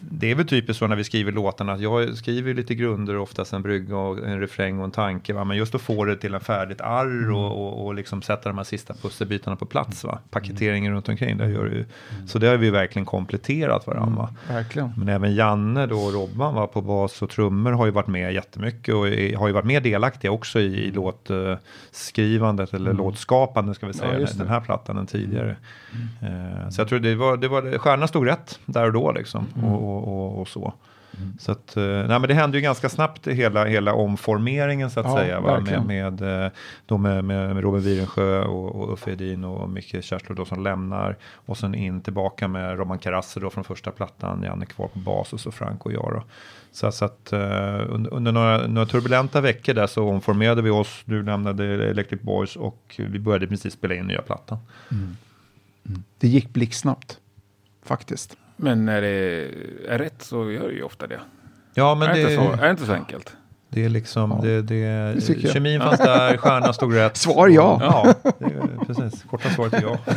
det är väl typiskt så när vi skriver låtarna att jag skriver ju lite grunder, oftast en brygga och en refräng och en tanke. Va? Men just att få det till en färdigt arr och, och, och liksom sätta de här sista pusselbitarna på plats. Va? Paketeringen runt omkring, det gör ju. Så det har vi verkligen kompletterat varandra. va? Verkligen. Men även Janne då och Robban var på bas och trummor har ju varit med jättemycket och är, har ju varit mer delaktiga också i, i låtskrivandet eller låtskapandet ska vi säga, Mm. just den. Mm. här plattan än tidigare. Eh, så jag tror det var, det var, stjärnan stod rätt där och då liksom Mm. och, och, och, och så. Så att, eh, nej men det hände ju ganska snabbt hela, hela omformeringen så att Ja, säga. Va? Med, verkligen. med, eh, då med, med, Robin Wierensjö och, och Uffe Edin och Micke Kärslund då som lämnar. Och sen in tillbaka med Roman Karasse då från första plattan, Janne kvar på bas och så Frank och jag då. Så, så att eh, under, under några, några turbulenta veckor där så omformerade vi oss. Du lämnade Electric Boys och vi började precis spela in nya plattan. Det gick blixtsnabbt. Faktiskt. Men när det är rätt så gör det ju ofta det. Ja men är, det det, inte så, är det inte så enkelt? det är liksom, det, det, det jag. kemin fanns där, stjärnan stod rätt. (laughs) Svar ja. Ja, det precis. Korta svaret är ja. (laughs)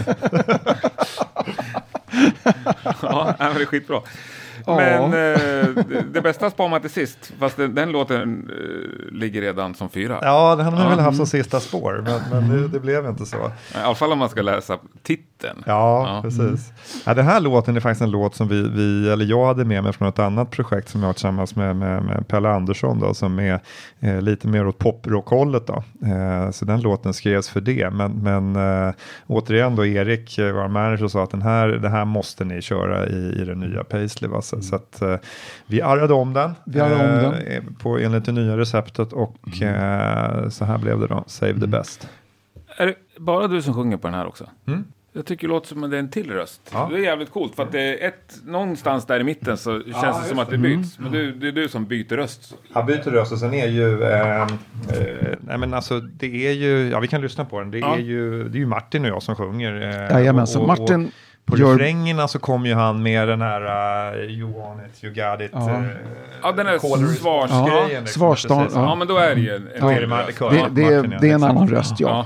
Ja, men det är skitbra. Ja. Men eh, det, det bästa spar man till sist, fast den, den låten eh, ligger redan som fyra. Ja, det hade man väl haft som sista spår, men, men det, det blev inte så. I alla fall om man ska läsa titeln. Ja, Ja. precis. Ja, den här låten är faktiskt en låt som vi, vi, eller jag hade med mig från ett annat projekt som jag har tillsammans med, med, med Pelle Andersson då, som är eh, lite mer åt poprockhållet. Eh, så den låten skrevs för det. Men, men eh, återigen då Erik, eh, vår manager, sa att den här, det här måste ni köra i, i den nya Paisley. Va? Så, så att eh, vi arrade om den. Vi arrade om den. eh, På, enligt det nya receptet och eh, så här blev det då. Save the best. Är det bara du som sjunger på den här också? Mm. Jag tycker det låter som att det är en till röst. Ja. Det är jävligt coolt, för att det är ett, någonstans där i mitten så känns det som att det byts. Men du, det är du som byter röst. Han byter röst och sen är ju, eh, eh, nej men alltså det är ju, ja vi kan lyssna på den, det Ja. är ju, det är ju Martin och jag som sjunger. Eh, Jajamensan. Martin och på gör- refrängerna så kommer ju han med den här uh, You want it, you got it. Ja. eh, Ja, den är call and response svarsgrejen, grejen, Ja, liksom, svarstan- ja. Ja, men då är det ju en, en Ja. det? Det, Ja, det, är- Martin, ja, det är en annan röst, ja.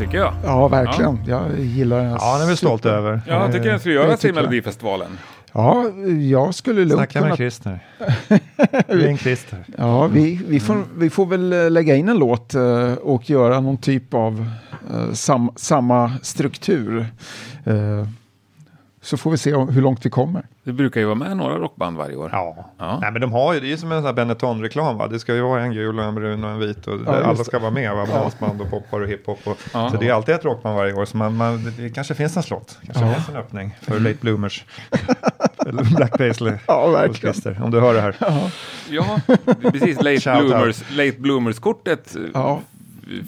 Tycker jag. Ja, verkligen. Jag gillar den. Ja, den är vi stolt över. Ja, jag tycker den ska det göras jag. Melodifestivalen. Ja, jag skulle lugnt Snacka med. Christer. (laughs) Ring Christer. Ja, vi, vi, får, vi får väl eh, lägga in en låt eh, och göra någon typ av eh, sam, samma struktur. Så får vi se om, hur långt vi kommer. Det brukar ju vara med några rockband varje år. Ja. Ja. Nej, men de har ju, det är ju som en sån här Benetton-reklam va. Det ska ju vara en gul och en brun och en vit och Ja, alla ska vara med va. Dansband och poppar och hiphop. Och, Ja. Så det är alltid ett rockband varje år. Så man, man, det- det kanske finns en slott. Kanske Ja. finns en öppning för late bloomers. (laughs) Eller Black Paisley. Ja, verkligen. Christer, om du hör det här. Ja, precis. Late out. Bloomers, late Bloomers-kortet eh, Ja.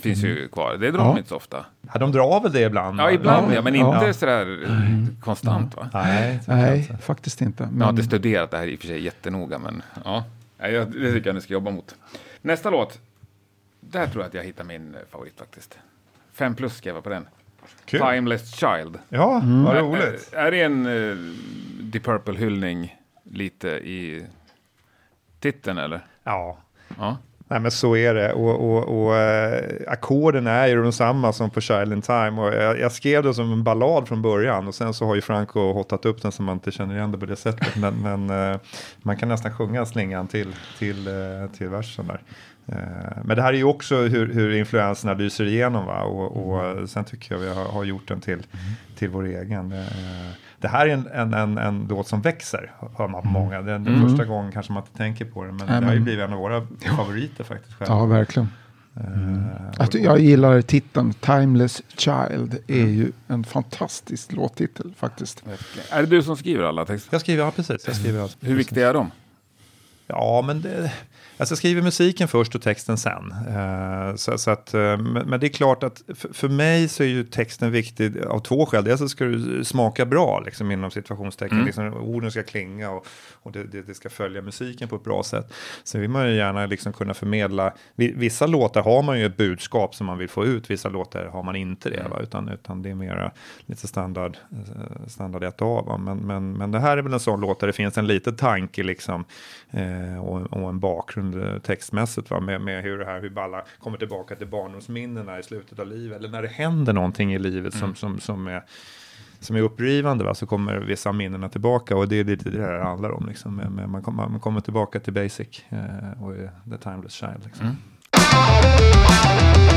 finns ju kvar. Det drar Ja. de inte så ofta. Ja, de drar väl det ibland? Ja, ibland Ja. ja, men Ja. inte sådär eh, konstant va? Nej, Nej, faktiskt inte. Jag har Men, inte studerat det här i och för sig jättenoga, men ja, jag, det tycker jag ni ska jobba mot. Nästa låt, där tror jag att jag hittar min favorit faktiskt. Fem plus skrev jag på den. Kul. Timeless Child. Ja, Mm. vad Är, roligt. är det en uh, Deep Purple-hyllning lite i titeln eller? Ja. Ja. Nej men så är det. Och, och, och äh, ackorden är ju de samma som på Child in Time. Och jag, jag skrev det som en ballad från början. Och sen så har ju Franco hottat upp den så man inte känner igen det på det sättet. Men, men äh, man kan nästan sjunga slingan till, till, eh, till versen där. Men det här är ju också hur, hur influenserna lyser igenom va? Och, och sen tycker jag vi har, har gjort den till, till vår egen. Det här är en, en, en, en låt som växer, hör man på många. Den, den första gången kanske man inte tänker på det, men Nej, det har ju men- blivit en av våra (laughs) favoriter faktiskt. själva. ja, verkligen. Eh, Att jag gillar titeln Timeless Child är ju en fantastisk låttitel faktiskt. Är det du som skriver alla texter? Jag skriver, ja precis. Jag skriver allt. Hur viktiga är de? Ja, men det, alltså jag skriver musiken först och texten sen. Eh, så, så att, eh, men, det är klart att för, mig så är ju texten viktig av två skäl. Dels så ska det smaka bra, liksom inom situationstecken. Mm. Liksom, orden ska klinga och, och det, det, det ska följa musiken på ett bra sätt. Sen vill man ju gärna liksom kunna förmedla. vi- Vissa låtar har man ju ett budskap som man vill få ut. Vissa låtar har man inte det, va? Utan, utan det är mera lite standard, eh, standard 1 A. Va? Men, men, men det här är väl en sån låt där det finns en liten tanke liksom, och, och en bakgrund eh, textmässigt va? Med, med hur det här, hur alla kommer tillbaka till barndomsminnena i slutet av livet. Eller när det händer någonting i livet som, som, som är som är upprivande va, så kommer vissa minnena tillbaka och det är lite det det här handlar om. Liksom. Men- Man, kommer, man kommer tillbaka till basic eh, och the timeless child. Liksom. Used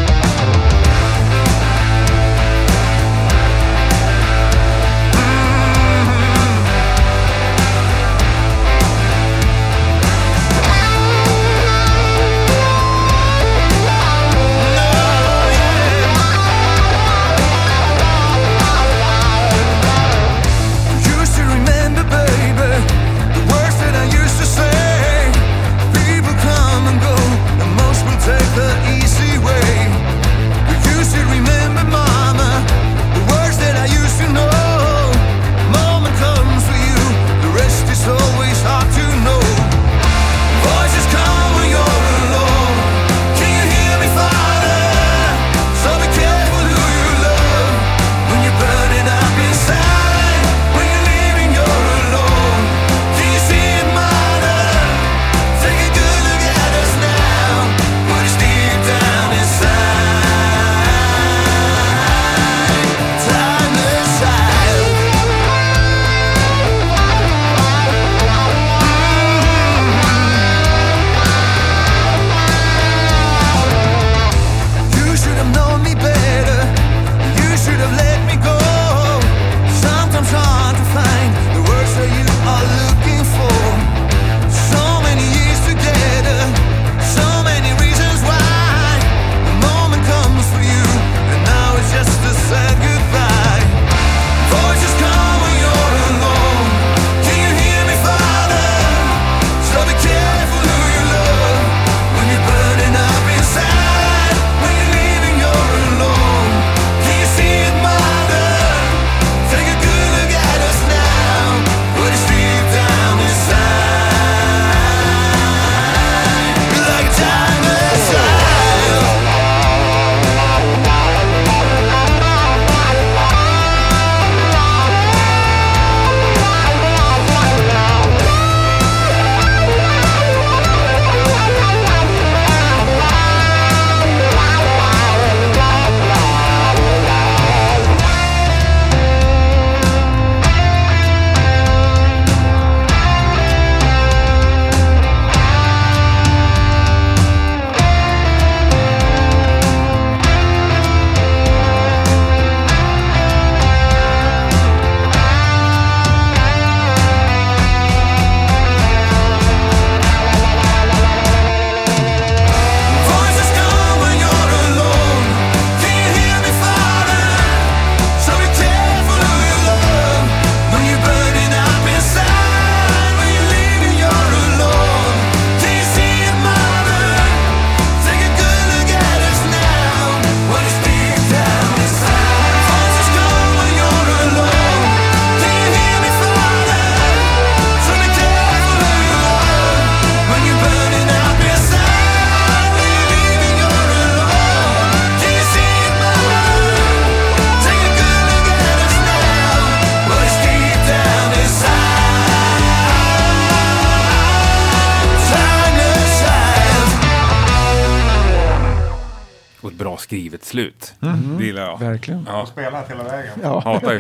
Det. Verkligen. Ja, Spelat hela vägen. Ja. hatar ju.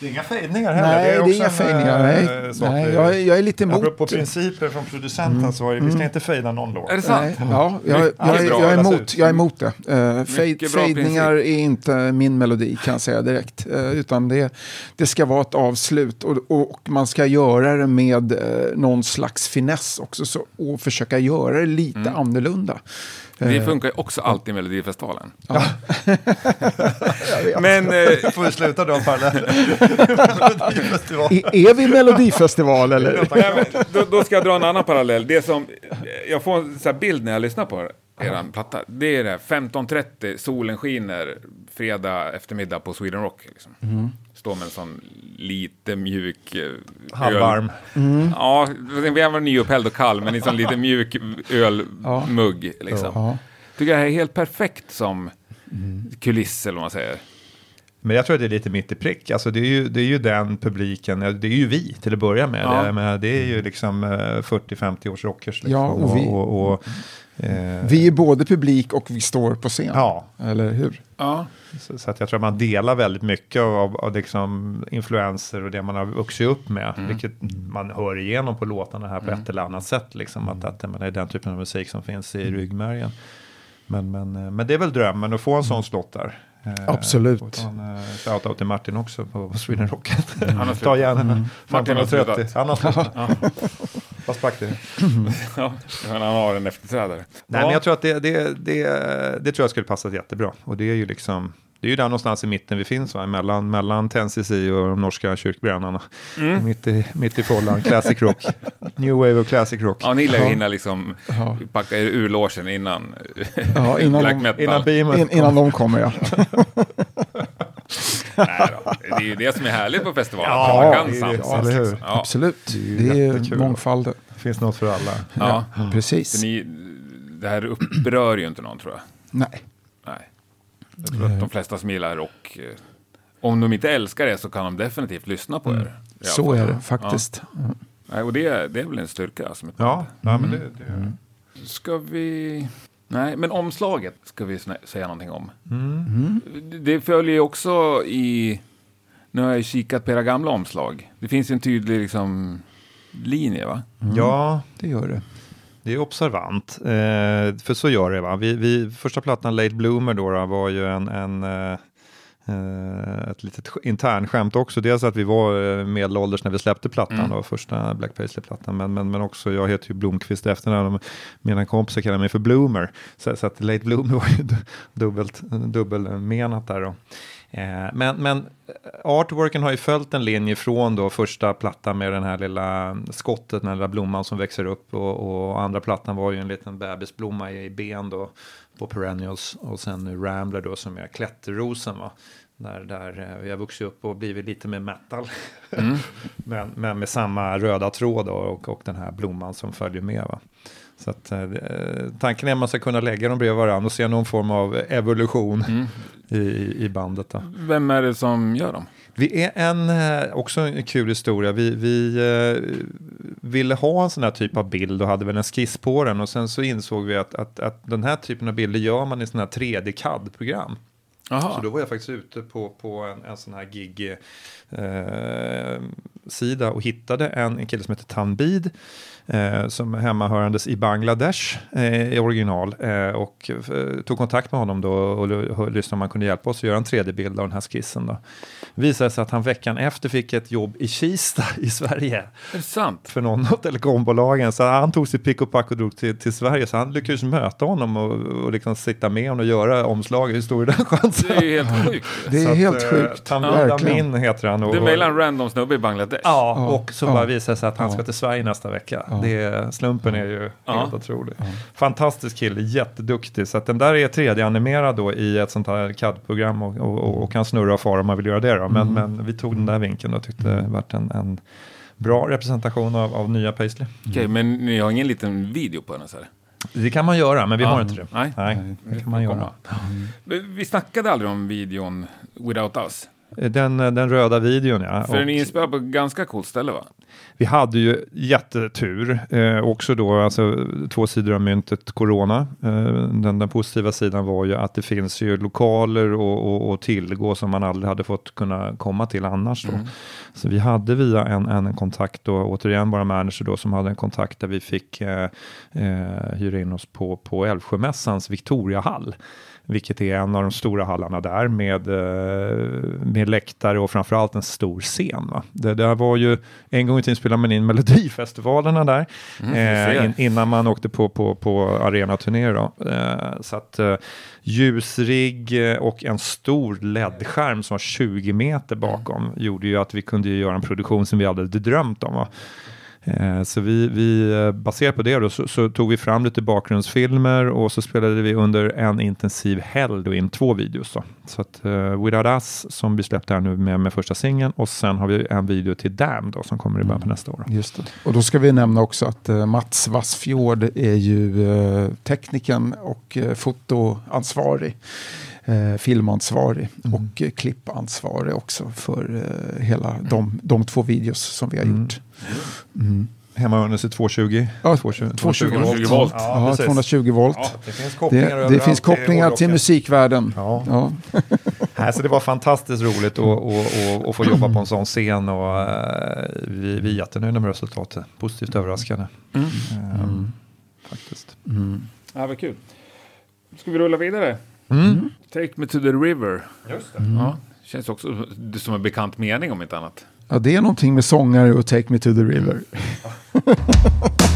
Det är inga fejdningar heller. Nej, det är, också inga en, fejdningar. eh, Nej, sak nej jag, jag är lite emot. Apropå principer från producenten så är det, vi ska inte fejda någon låt. Är det sant? Nej, ja, jag, jag, jag, jag, är emot, jag är emot det. Uh, fejdningar är inte min melodi kan jag säga direkt. Eh, utan det, det ska vara ett avslut och, och man ska göra det med uh, någon slags finess också. Så, och försöka göra det lite Mm. annorlunda. Det Eh, funkar ju också alltid i Melodifestivalen. Ja. (laughs) Men eh, (laughs) får vi sluta dra paralleller. (laughs) är, är vi Melodifestival eller? Nej, men då, då ska jag dra en annan parallell. Det som, jag får en bild när jag lyssnar på er platta. Det är det 15.30, solen skiner, fredag eftermiddag på Sweden Rock. Liksom. Står med en sån lite mjuk... eh, Halvvarm. Öl. Ja, vi var nyupphälld och kall, men en sån lite mjuk ölmugg. Liksom. Ja. Tycker jag är helt perfekt som kuliss, eller vad man säger. Men jag tror att det är lite mitt i prick. Alltså det är ju, det är ju den publiken, ja, det är ju vi till att börja med. Ja. Det, är ju liksom eh, 40-50 års rockers. Liksom. Ja, och vi- och, och, eh, Vi är både publik och vi står på scen. Ja. Eller hur? Ja. så, så att jag tror att man delar väldigt mycket av, av liksom influenser och det man har vuxit upp med. Vilket man hör igenom på låtarna här på ett eller annat sätt. Liksom, att, att det är den typen av musik som finns i ryggmärgen. Men, men, eh, men det är väl drömmen att få en sån slott där. Eh, Absolut. en, eh, Shoutout till Martin också på Sweden Rock. Han har (laughs) Ta gärna Martin har 15.30. slutat. Han har slutat. Vad sprack det? Ja, men han har en efterträdare. Nej, men jag tror att det, det, det, det tror jag skulle passa jättebra. Och det är ju liksom, det är ju där någonstans i mitten vi finns, va? Mellan, mellan Tennessee och de norska kyrkbrännarna. Mm. Mitt i, mitt i follan, classic rock. (laughs) New wave och classic rock. Ja, ni lär ju Ja. hinna liksom Ja. packa er ur logen innan, Ja, innan black de- metal. Innan beamen In, innan de kommer ja. (laughs) Nej då. Det är ju det som är härligt på festivalen. Ja, man kan det är det. samsas. Ja, liksom. Ja. Absolut. Det är jättekul. mångfalden. finns något för alla. Ja. Så Precis. ni, det här upprör ju inte någon tror jag. Nej. Nej. Jag tror att de flesta som gillar rock, eh, om de inte älskar det så kan de definitivt lyssna på er. I alla Så är det faktiskt. Nej, och det, det är väl en styrka. Som ett Ja, ja men det, det Mm. Ska vi... Nej, men omslaget ska vi säga någonting om. Mm. Det följer ju också i... Nu har jag kikat på era gamla omslag. Det finns en tydlig liksom, linje, va? Ja, Det gör det. Det är observant, eh, för så gör det. Va? Vi, vi, första plattan, Late Bloomer, då, då, var ju en, en, eh, ett litet sk- internskämt också. Dels att vi var eh, medelålders när vi släppte plattan, Mm. då, första Black Paisley-plattan. Men, men, men också, jag heter ju Blomqvist efternamn mina kompisar kallar mig för Bloomer. Så, så att Late Bloomer (laughs) var ju du- dubbelt, dubbelmenat där. Då. Eh, men, men artworken har ju följt en linje från då första plattan med den här lilla skottet, den här lilla blomman som växer upp och, och andra plattan var ju en liten bebisblomma i ben då på Perennials och sen nu Rambler då som är klätterrosen va. Där, där eh, vi har vuxit upp och blivit lite mer metal. (laughs) men, men med samma röda tråd då, och, och den här blomman som följer med va. Så att, eh, tanken är att man ska kunna lägga dem bredvid varandra och se någon form av evolution Mm. i, i, bandet. Då. Vem är det som gör dem? Vi är en, eh, också en kul historia. Vi, vi eh, ville ha en sån här typ av bild och hade väl en skiss på den. Och sen så insåg vi att, att, att den här typen av bilder gör man i sådana här 3D-CAD-program. Så då var jag faktiskt ute på, på en, en sån här gig eh, och hittade en, en kille som heter Tanbid eh, som hemmahörandes i Bangladesh eh, i original eh, och eh, tog kontakt med honom då och, lyssnade om han kunde hjälpa oss att göra en 3D-bild av den här skissen. Då. Visade sig att han veckan efter fick ett jobb i Kista i Sverige Är det sant? för någon av telekombolagen. Så han tog sitt pick och pack och drog till, till Sverige. Så han lyckades möta honom och, och liksom sitta med honom och göra omslaget. Hur stor är den chansen? Det är helt sjukt. Det är att, helt eh, sjukt. Tanvir Verkligen. Amin heter han. Och, Du mejlar en random snubbe i Bangladesh? Ja, Ja, och så ja, bara visar det sig att han ja. ska till Sverige nästa vecka. Ja. Det, slumpen är ju Ja. helt otrolig. Fantastisk kille, jätteduktig. Så att den där är 3D-animerad då i ett sånt här CAD-program och, och, och, och kan snurra och fara om man vill göra det. Då. Men, men vi tog den där vinkeln och tyckte det varit en, en bra representation av, av nya Paisley. Okej, men ni har ingen liten video på den? Så här. Det kan man göra, men vi Ja. har inte det. Nej. Nej, det kan man göra. Men Vi snackade aldrig om videon Without Us. Den, den röda videon ja. För den är inspelad på ganska coolt ställe va? Vi hade ju jättetur, eh, också då, alltså två sidor av myntet corona. Eh, den, den positiva sidan var ju att det finns ju lokaler och, och, och tillgå som man aldrig hade fått kunna komma till annars då. Så vi hade via en, en kontakt då, återigen bara manager då, som hade en kontakt där vi fick eh, eh, hyra in oss på, på Älvsjömässans Victoriahall. Vilket är en av de stora hallarna där med, eh, med läktare och framförallt en stor scen. Va? Det där var ju, en gång i tiden spelade man in Melodifestivalerna där. ser. eh, in, innan man åkte på, på, på arenaturné då. Eh, så att eh, ljusrigg eh, och en stor LED-skärm som var 20 meter bakom gjorde ju att vi kunde göra en produktion som vi aldrig drömt om. Va? Eh, Så vi, vi eh, baserat på det då, så, så tog vi fram lite bakgrundsfilmer och så spelade vi under en intensiv helg då in två videos. Då. Så att uh, Without Us som vi släppte här nu med, med första singeln och sen har vi en video till Damn då som kommer i början på nästa år. Just det. Och då ska vi nämna också att eh, Mats Vassfjord är ju eh, tekniken och eh, fotoansvarig. Eh, filmansvarig och eh, klippansvarig också för eh, hela de, de två videos som vi har Mm. gjort. Mm. Hemmaunderset 220. Ja, 220, 220 volt. volt. Ja, precis. 220 volt. Det finns kopplingar, Det, det finns kopplingar till musikvärlden. Ja. Ja. (laughs) Nej, så det var fantastiskt roligt att, få jobba på en sån scen och eh, vi, vi är jättenöjda med resultatet. Positivt överraskande. Mm. Eh, Faktiskt. Ja, vad kul. Ska vi rulla vidare? Mm. Take me to the river. Just det. Ja, känns också som en bekant mening om inte annat. ja, det är någonting med sångare och Take Me To The River. (laughs)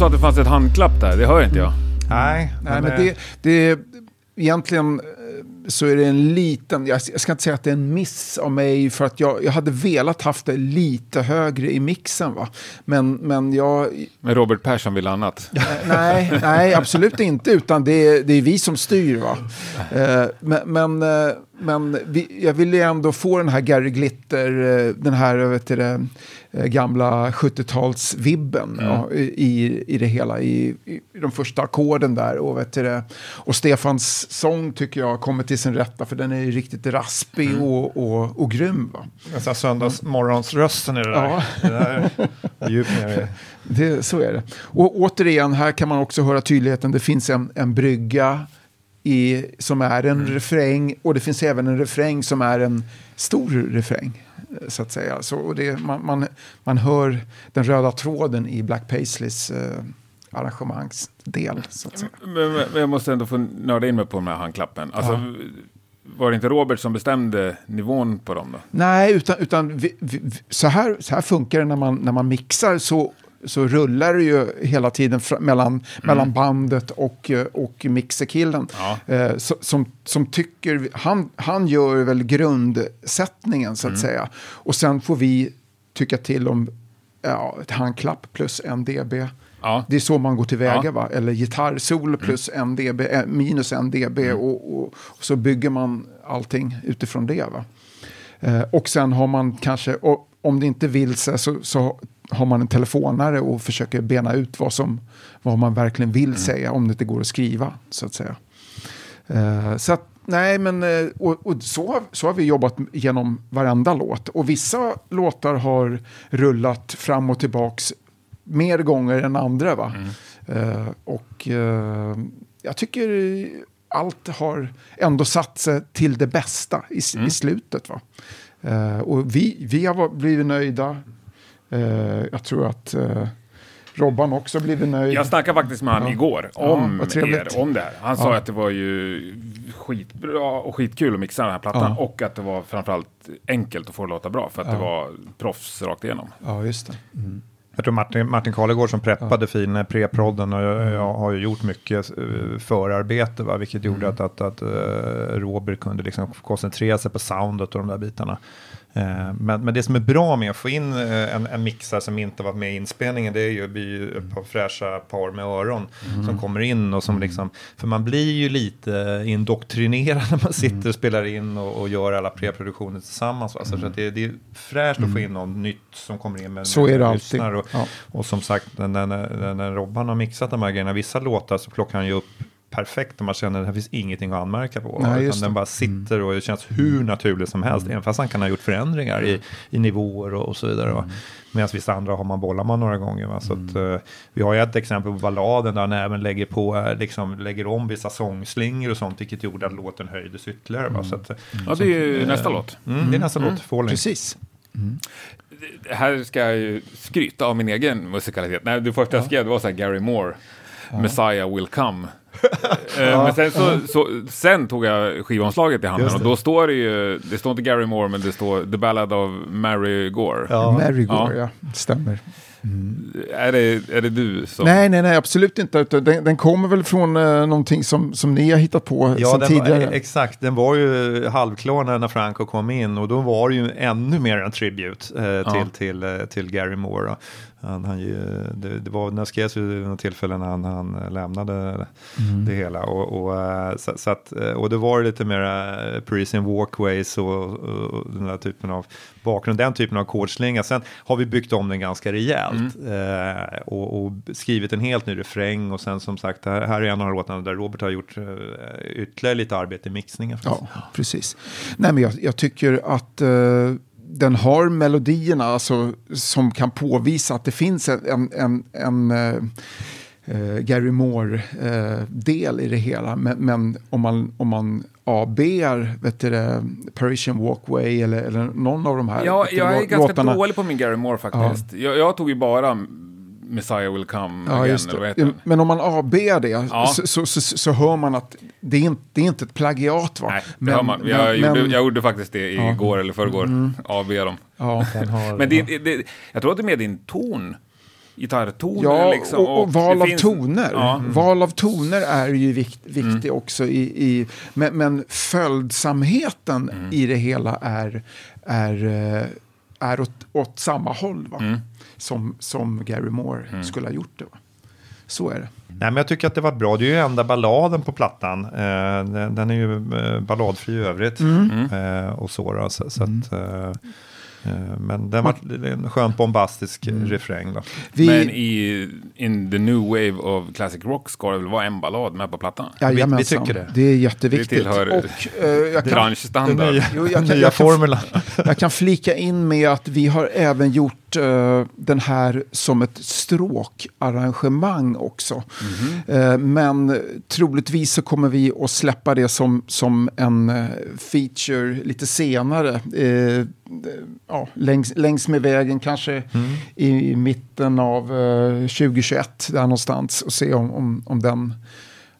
sa att det fanns ett handklapp där, det hör inte jag. Nej, Nej, men eh, det, det egentligen eh, så är det en liten, jag ska inte säga att det är en miss av mig för att jag, jag hade velat haft det lite högre i mixen va. Men, men jag, Men Robert Persson vill annat. (laughs) Eh, nej, nej, absolut inte, utan det är, det är vi som styr. Va? Men men, men vi, jag ville ju ändå få den här Gary Glitter, eh, den här vet du, eh, gamla 70-talsvibben ja, i, i det hela, i, i de första ackorden där. Och, vet du, och Stefans sång tycker jag kommer till sin rätta, för den är ju riktigt raspig och, och, och grym. Va? Nästan söndagsmorgonsrösten i det där. Ja. Det där är djupt. (laughs) Det, så är det. Och återigen, här kan man också höra tydligheten. Det finns en, en brygga i, som är en refräng och det finns även en refräng som är en stor refräng. Så att säga. Så, och det, man, man, man hör den röda tråden i Black Paisleys eh, arrangemangsdel. Så att säga. Men, men jag måste ändå få nörda in mig på den här handklappen. Alltså, var det inte Robert som bestämde nivån på dem då? Nej, utan, utan vi, vi- så, här, så här funkar det när man, när man mixar. Så, så rullar det ju hela tiden mellan, mellan bandet och, och mixerkillen. Ja. Eh, som, som tycker, han, han gör väl grundsättningen så att säga. Och sen får vi tycka till om ja, ett handklapp plus en dB. Ja. Det är så man går tillväga Ja. va? Eller gitarrsolo plus en dB, eh, minus en dB och, och, och så bygger man allting utifrån det va. Eh, och sen har man kanske, och om det inte vill sig så, så har man en telefonare och försöker bena ut vad, som, vad man verkligen vill säga om det inte går att skriva så att säga. Eh, så att, nej men, eh, och, och så, så har vi jobbat genom varenda låt. Och vissa låtar har rullat fram och tillbaks mer gånger än andra va. Eh, och eh, jag tycker allt har ändå satt sig till det bästa i, s- i slutet va. Och vi, vi har blivit nöjda. Eh, jag tror att eh, Robban också blivit nöjd. Jag snackade faktiskt med honom igår om trevligt. er, om det här. Han sa att det var ju skitbra och skitkul att mixa den här plattan och att det var framförallt enkelt att få det att låta bra för att det var proffs rakt igenom. Ja, just det. Jag tror Martin, Martin Karlegård som preppade fin eh, preprodden och jag, jag har ju gjort mycket eh, förarbete va, vilket gjorde att, att, att eh, Robert kunde liksom koncentrera sig på soundet och de där bitarna. Eh, men, men det som är bra med att få in eh, en, en mixar som inte varit med i inspelningen det är ju, blir ju ett par fräscha par med öron som kommer in och som liksom, för man blir ju lite indoktrinerad när man sitter och spelar in och, och gör alla preproduktioner tillsammans. Va? Så att det, det är fräscht att få in något nytt som kommer in med Så med är det alltid. Och, Ja. och som sagt, när, när, när Robban har mixat de här grejerna, vissa låtar så plockar han ju upp perfekt och man känner att det finns ingenting att anmärka på. Nej, utan den bara sitter och det känns hur naturligt som helst, även fast han kan ha gjort förändringar i, i nivåer och, och så vidare. va. Medan vissa andra har man bollat man några gånger. Va? Så att, eh, vi har ju ett exempel på balladen där han även lägger, på, eh, liksom, lägger om vissa sångslingor och sånt, vilket gjorde att låten höjdes ytterligare. Va? Så att, Ja, det är ju nästa låt. mm, det är nästa låt, Falling. Precis. Här ska jag ju skryta av min egen musikalitet. Nej, det första jag skrev var så här Gary Moore, Messiah will come. (laughs) Eh, Men sen, så, så, sen tog jag skivomslaget i handen och då står det ju, det står inte Gary Moore men det står The Ballad of Mary Gore. Ja. Mary Ja. Gore, ja. Stämmer. Är, det, är det du som... Nej, nej, nej, absolut inte. Utan Den, den kommer väl från eh, någonting som, som ni har hittat på Ja, den tidigare. Var, exakt. Den var ju halvklar när, när Franco kom in och då var det ju ännu mer en tribut eh, till, till, eh, till Gary Moore. Han, han, ju- det, det var när skrevs vid något tillfälle när han, han lämnade det hela. Och, och, eh, så, så att, eh, och det var lite mer eh, Parisian Walkways och, och den där typen av bakgrund, den typen av ackordsslinga. Sen har vi byggt om den ganska rejält eh, och, och skrivit en helt ny refräng och sen som sagt, här, här är en av låtarna där Robert har gjort eh, ytterligare lite arbete i mixningen. Ja, precis. Nej, men jag, jag tycker att eh, den har melodierna alltså, som kan påvisa att det finns en, en, en, eh, eh, Gary Moore-del i det hela. Men, men om man, om man ABar vet du, det, Parisian Walkway eller, eller någon av de här Ja, jag är ganska låtarna. dålig på min Gary Moore faktiskt. Jag, jag tog ju bara Messiah will come Ja, again, just eller? Men om man ABar det Ja. så, så, så, så hör man att det är inte, det är inte ett plagiat. Va? Nej, det men, hör man. Jag, men- gjorde, men- Mm. jag gjorde faktiskt det igår eller förrgår. AB dem. ja. Den har, Men det, det, jag tror att det är med din ton gitarrtoner. Ja, liksom, och, och val av finns- toner. Ja. Mm. Val av toner är ju vikt, viktig också. I, i, men, men följsamheten Mm. i det hela är, är, eh, är åt, åt samma håll va? Mm. Som, som Gary Moore skulle ha gjort det. Va? Så är det. Nej, men jag tycker att det var bra. Det är ju enda balladen på plattan. Eh, den, är ju eh, balladfri i övrigt. Eh, och så så, så att, eh, men den var en skönt bombastisk refräng. Då. Vi, Men i in the new wave of classic rock ska det väl vara en ballad med på plattan? Jajamensan. vi tycker det. Det är jätteviktigt. Det tillhör och, eh, jag, kan, Branschstandard. Jo, jag kan- jag kan- jag kan flika in med att vi har även gjort eh, den här som ett stråkarrangemang också. Eh, men troligtvis så kommer vi att släppa det som, som en eh, feature lite senare. Ja, längs, längs med vägen kanske i, i mitten av eh, 2021 där någonstans och se om, om, om den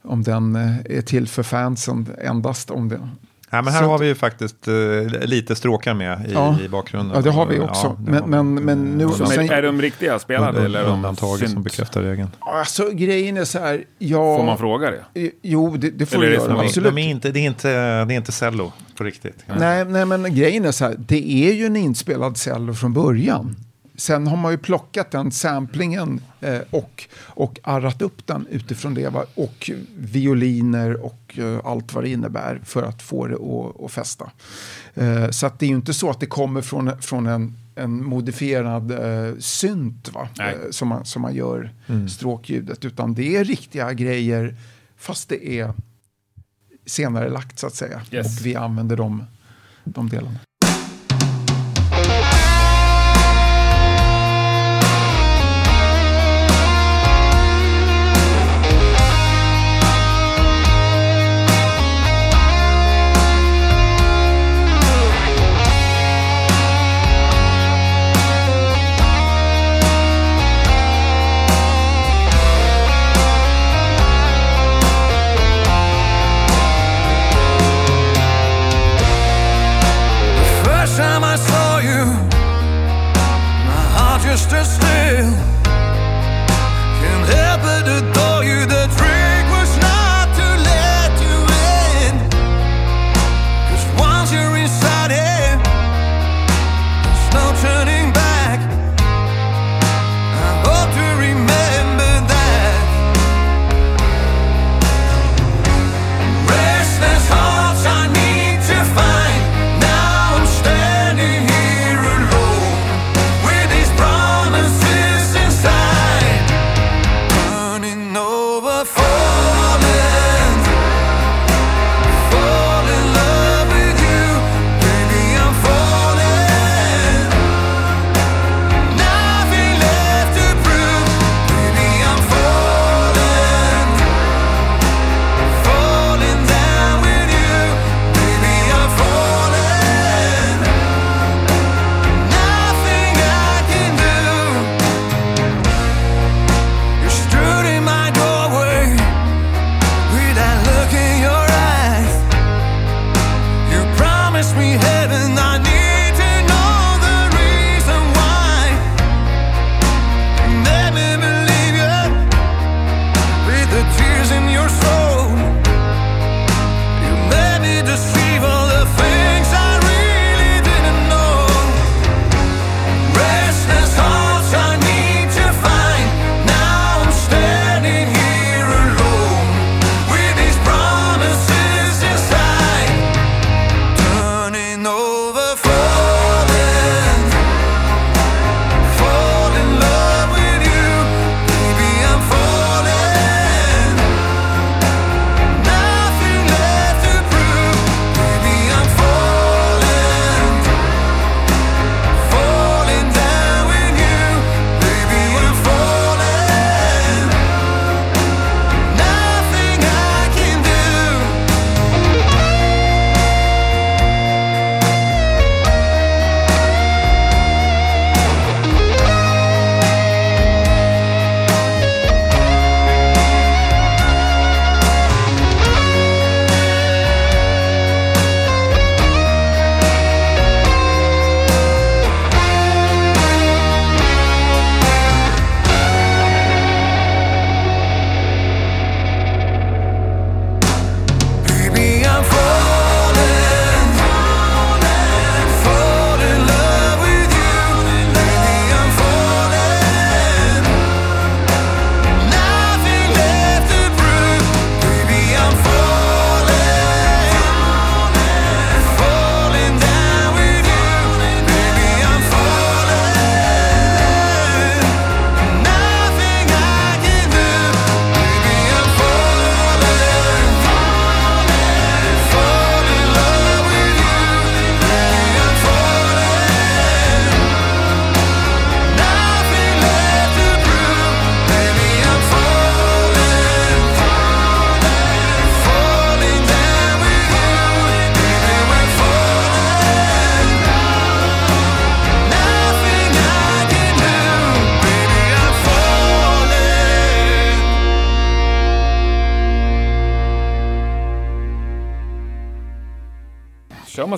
om den eh, är till för fansen endast om det. Ja, men här Så har att- vi ju faktiskt eh, lite stråkar med i, Ja. i bakgrunden. Ja, det har vi också. det Men- men- men nu- Som Sen- är, är de riktiga spelade eller Undantaget som synt? bekräftar regeln. Alltså grejen är så här, ja... Får man fråga det? Eh, Jo, det, det får Eller du är det göra. som- Absolut. De är inte, det, är inte, det är inte cello på riktigt. Nej, nej, men grejen är så här, det är ju en inspelad cello från början. Sen har man ju plockat den samplingen eh, och, och arrat upp den utifrån det. Va? Och violiner och eh, allt vad det innebär för att få det att, att fästa. Eh, så att det är ju inte så att det kommer från, från en, en modifierad eh, synt va? Eh, som, man, som man gör stråkljudet. Utan det är riktiga grejer fast det är senare lagt så att säga. Yes. Och vi använder de, de delarna.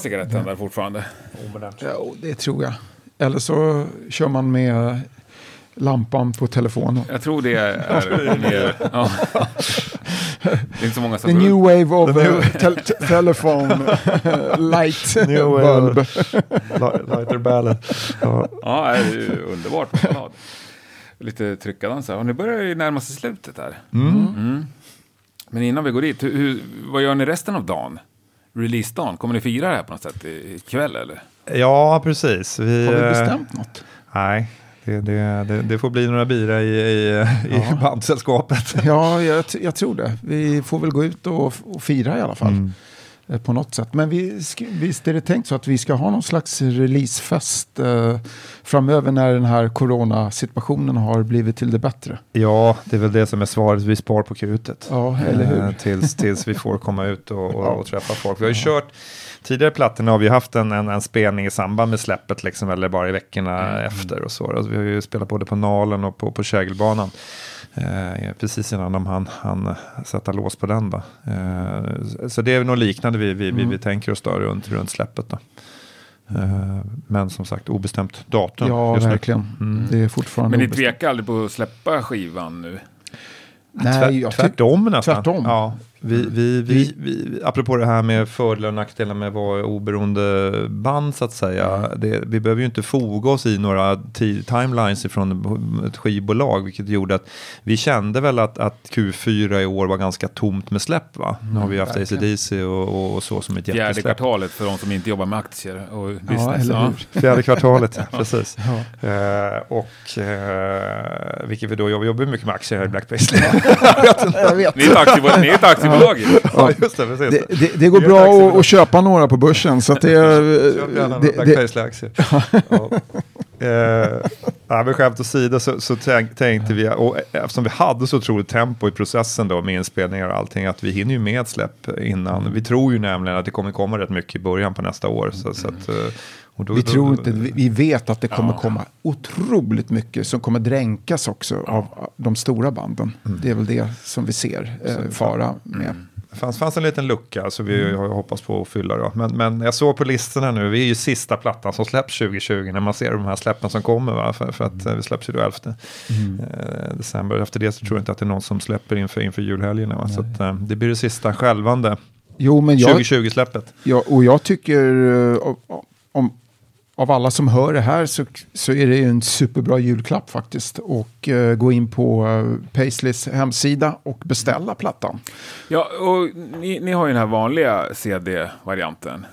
Kör man cigarettändare fortfarande? Ja, det tror jag. Eller så kör man med lampan på telefonen. Jag tror det är (laughs) mer... Ja. Det är inte så många som The new wave of uh, tel te- telephone light New wave bulb. (laughs) Li- Lighter ballad. Ja. Ja, det är ju underbart. Lite tryckardansar. Och nu börjar ju närma sig slutet här. Mm. Men innan vi går dit, hur, vad gör ni resten av dagen? Releasedagen, kommer ni fira det här på något sätt i- ikväll eller? ja, precis. Vi, Har vi eh, bestämt något? Nej, det, det, det, det får bli några bira i, i, i bandsällskapet. Ja, jag, jag tror det. Vi får väl gå ut och, och fira i alla fall. Mm. Eh, På något sätt. Men vi, visst är det tänkt så att vi ska ha någon slags releasefest eh, framöver när den här coronasituationen har blivit till det bättre. Ja, det är väl det som är svaret. Vi spar på krutet. Ja, eller hur? Eh, Tills, tills vi får komma ut och, och, och träffa folk. Vi har ju kört, tidigare plattorna har vi haft en, en, en spelning i samband med släppet, liksom, eller bara i veckorna efter och så. Alltså, vi har ju spelat både på Nalen och på, på Kägelbanan. Eh, precis innan de hann, hann sätta lås på den. Då. Eh, så det är nog liknande vi, vi, vi, vi tänker oss då runt, runt släppet. Då. Eh, men som sagt obestämt datum. Ja, verkligen. Mm. Det är fortfarande Men ni tvekar aldrig på att släppa skivan nu? Nej, Tvär, tvärtom nästan. Tvärtom. Ja, vi, vi, vi, vi, apropå det här med fördelar och nackdelar med att vara oberoende band så att säga. Det, vi behöver ju inte foga oss i några ti- timelines ifrån ett skivbolag. Vilket gjorde att vi kände väl att, att Q4 i år var ganska tomt med släpp. Va? Nu har vi haft. ACDC och, och, och så som ett Fjärde jättesläpp. kvartalet för de som inte jobbar med aktier och Ja, business. eller hur? (laughs) Fjärde kvartalet, (laughs) ja, precis. Ja. Eh, och eh, vilket vi då jobbar, jobbar mycket med aktier här i Black Paisley. (laughs) Jag vet. Är ett aktiebolag. Ni är ett aktiebolag. Ja, just det, precis. Det, det, det går bra att, att köpa några på börsen. Så att det, är- Köp gärna det, några Black det, Paisley-aktier. ja. Eh, ja, men skämt åsido så, så tänk, tänkte vi, och eftersom vi hade så otroligt tempo i processen då med inspelningar och allting, att vi hinner ju med ett släpp innan. Vi tror ju nämligen att det kommer komma rätt mycket i början på nästa år. Så, så att, eh, då, vi tror inte, vi, vet att det kommer komma otroligt mycket som kommer dränkas också av de stora banden. Mm. Det är väl det som vi ser eh, fara med. Det fanns, fanns en liten lucka så vi har ju hoppats på att fylla då. Men, men jag såg på listorna nu, vi är ju sista plattan som släpps 2020 när man ser de här släppen som kommer. Va? För, för att eh, vi släpps ju då 11 eh, december. Efter det så tror jag inte att det är någon som släpper inför, inför julhelgerna. Va? Så att, eh, det blir det sista skälvande Jo, men jag, 2020-släppet. Ja, och jag tycker om, av alla som hör det här så, så är det ju en superbra julklapp faktiskt. Och eh, gå in på uh, Paisleys hemsida och beställa plattan. Ja, och ni, ni har ju den här vanliga CD-varianten.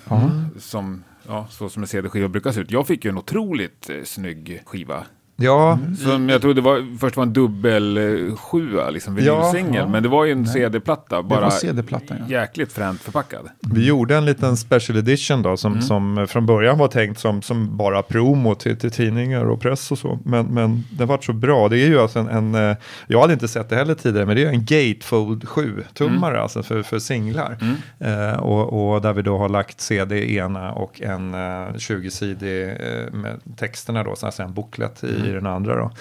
Som, ja, så som en CD-skiva brukar se ut. Jag fick ju en otroligt eh, snygg skiva. Ja, Som jag trodde var, först var en dubbel eh, sjua, liksom Ja, vinylsingel. ja. Men det var ju en CD-platta, bara CD-plattan, ja. jäkligt fränt förpackad. vi gjorde en liten special edition då som, som från början var tänkt som, som bara promo till, till tidningar och press och så. Men, men den var så bra. Det är ju alltså en, en, eh, jag hade inte sett det heller tidigare, men det är en Gatefold 7-tummare alltså för, för singlar. Eh, och, och där vi då har lagt CD ena och en eh, 20-sidig eh, med texterna då, så alltså en booklet i, i den andra då.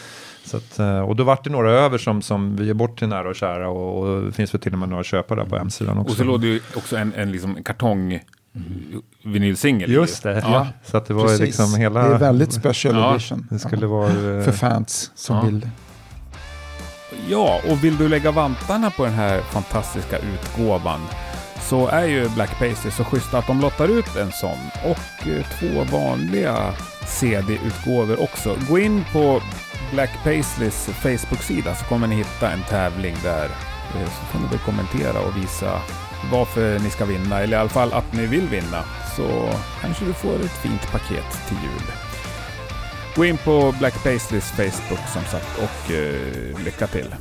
Så att, eh, och då vart det några över som, som vi ger bort till nära och kära och, och det finns väl till och med några köpare där på hemsidan också. Och så låg det ju också en, en liksom kartong vinylsingel. Just det, Ja. så att det var Precis. liksom hela... Det är väldigt special Ja, edition. Det skulle Ja. vara... eh, För fans som Ja. vill. Ja, och vill du lägga vantarna på den här fantastiska utgåvan så är ju Black Paisley så schyssta att de lottar ut en sån och eh, två vanliga CD-utgåvor också. Gå in på Black Paisleys Facebook-sida så kommer ni hitta en tävling där. Eh, så får ni väl kommentera och visa varför ni ska vinna, eller i alla fall att ni vill vinna. Så kanske du får ett fint paket till jul. Gå in på Black Paisleys Facebook som sagt och eh, lycka till.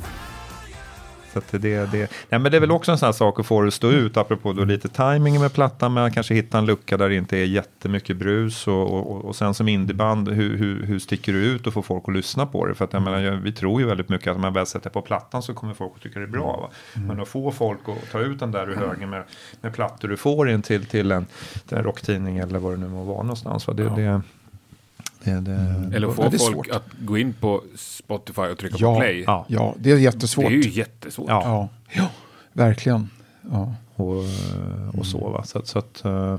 Så det, det, nej, men det är väl också en sån här sak att få det att stå ut, apropå då lite timing med plattan, men kanske hitta en lucka där det inte är jättemycket brus och, och, och sen som indieband, hur, hur, hur sticker du ut och får folk att lyssna på det? För att jag menar, vi tror ju väldigt mycket att om man väl sätter på plattan så kommer folk att tycka det är bra. Va? Men att få folk att ta ut den där ur högen med, med plattor du får in till, till en, till en rocktidning eller vad det nu må vara någonstans. Va? Det, Ja. det, det, det, Eller Ja, få folk svårt. att gå in på Spotify och trycka på Ja, play. ja. Ja, det är jättesvårt. Det är ju jättesvårt. Ja. ja. ja, verkligen. Ja. och, och så. Va? Så, att- så att, eh,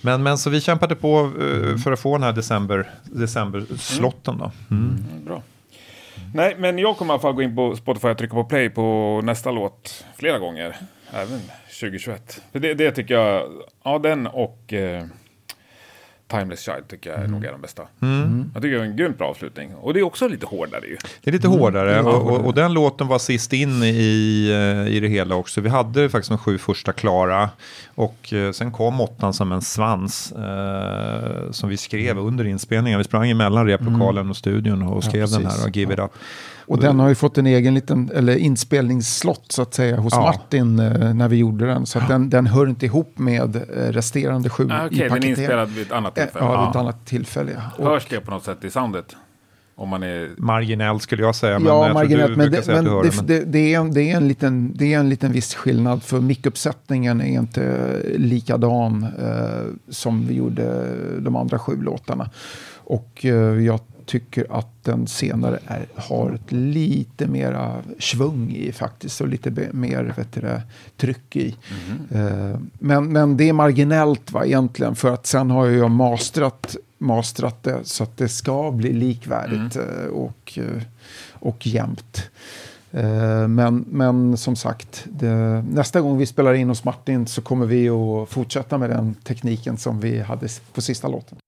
Men, men så vi kämpade på eh, för att få den här december, december-slotten då. Mm, bra. Nej, men jag kommer i alla fall gå in på Spotify och trycka på play på nästa låt flera gånger. Även 2021. För det, det tycker jag, ja den och eh, Timeless Child tycker jag nog är de bästa. Jag tycker det är en grymt bra avslutning. Och det är också lite hårdare ju. Det är lite hårdare och, och, och den låten var sist in i, eh, i det hela också. Vi hade faktiskt de sju första klara och eh, sen kom åttan som en svans eh, som vi skrev under inspelningen. Vi sprang emellan replokalen och studion och skrev den precis. här och Give It Up. Och den har ju fått en egen liten, eller inspelningsslott så att säga hos Ja. Martin eh, när vi gjorde den. Så att den, den hör inte ihop med eh, resterande sju Ah, i Okej, den är inspelad vid ett annat Eh, tillfälle. Ja, vid ett annat tillfälle. ja. Och, Hörs det på något sätt i soundet? Om man är... Marginellt skulle jag säga. Men ja, marginellt. du Men, det, men det, det, men- det, det, är en, det, är en liten, det är en liten viss skillnad. För mickuppsättningen är inte likadan eh, som vi gjorde de andra sju låtarna. Och eh, jag tycker att den senare är, har ett lite mera svung i faktiskt. Och lite be, mer vet det, tryck i. Eh, men, men det är marginellt va, egentligen. För att sen har jag mastrat, mastrat det så att det ska bli likvärdigt eh, och, och jämnt. Men, men som sagt, det, nästa gång vi spelar in hos Martin så kommer vi att fortsätta med den tekniken som vi hade på sista låten.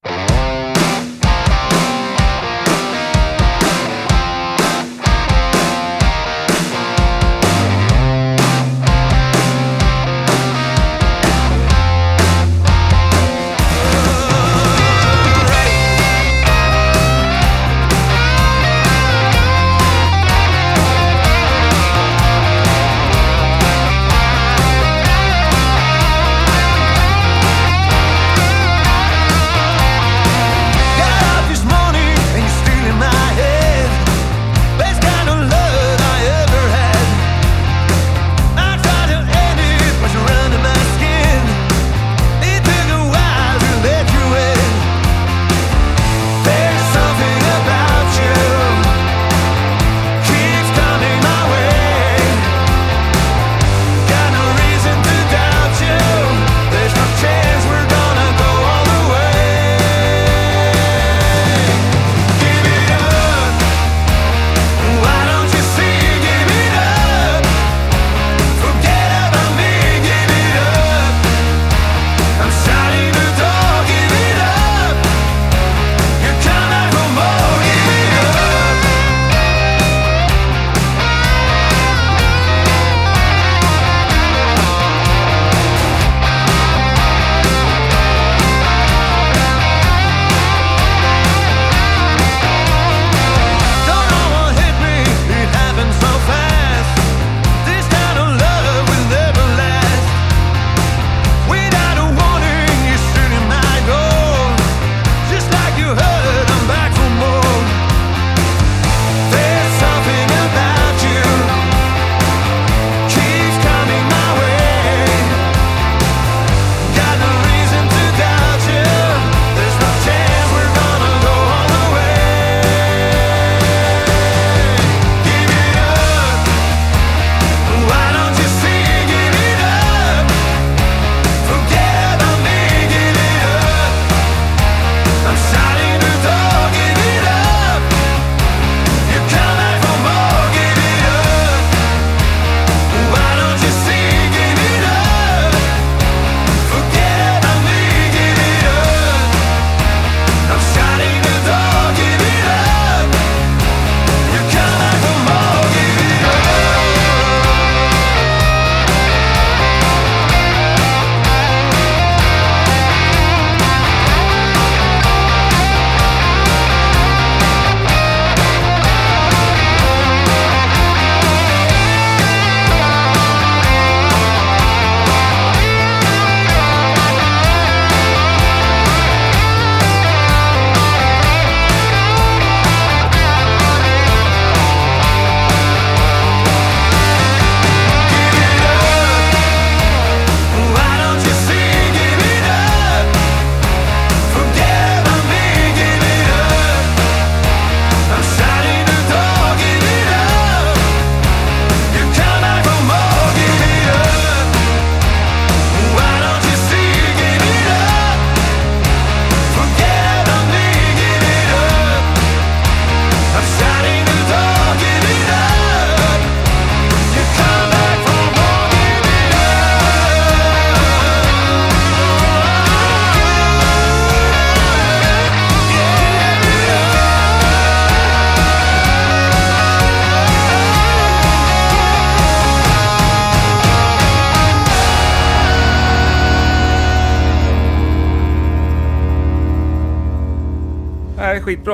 outside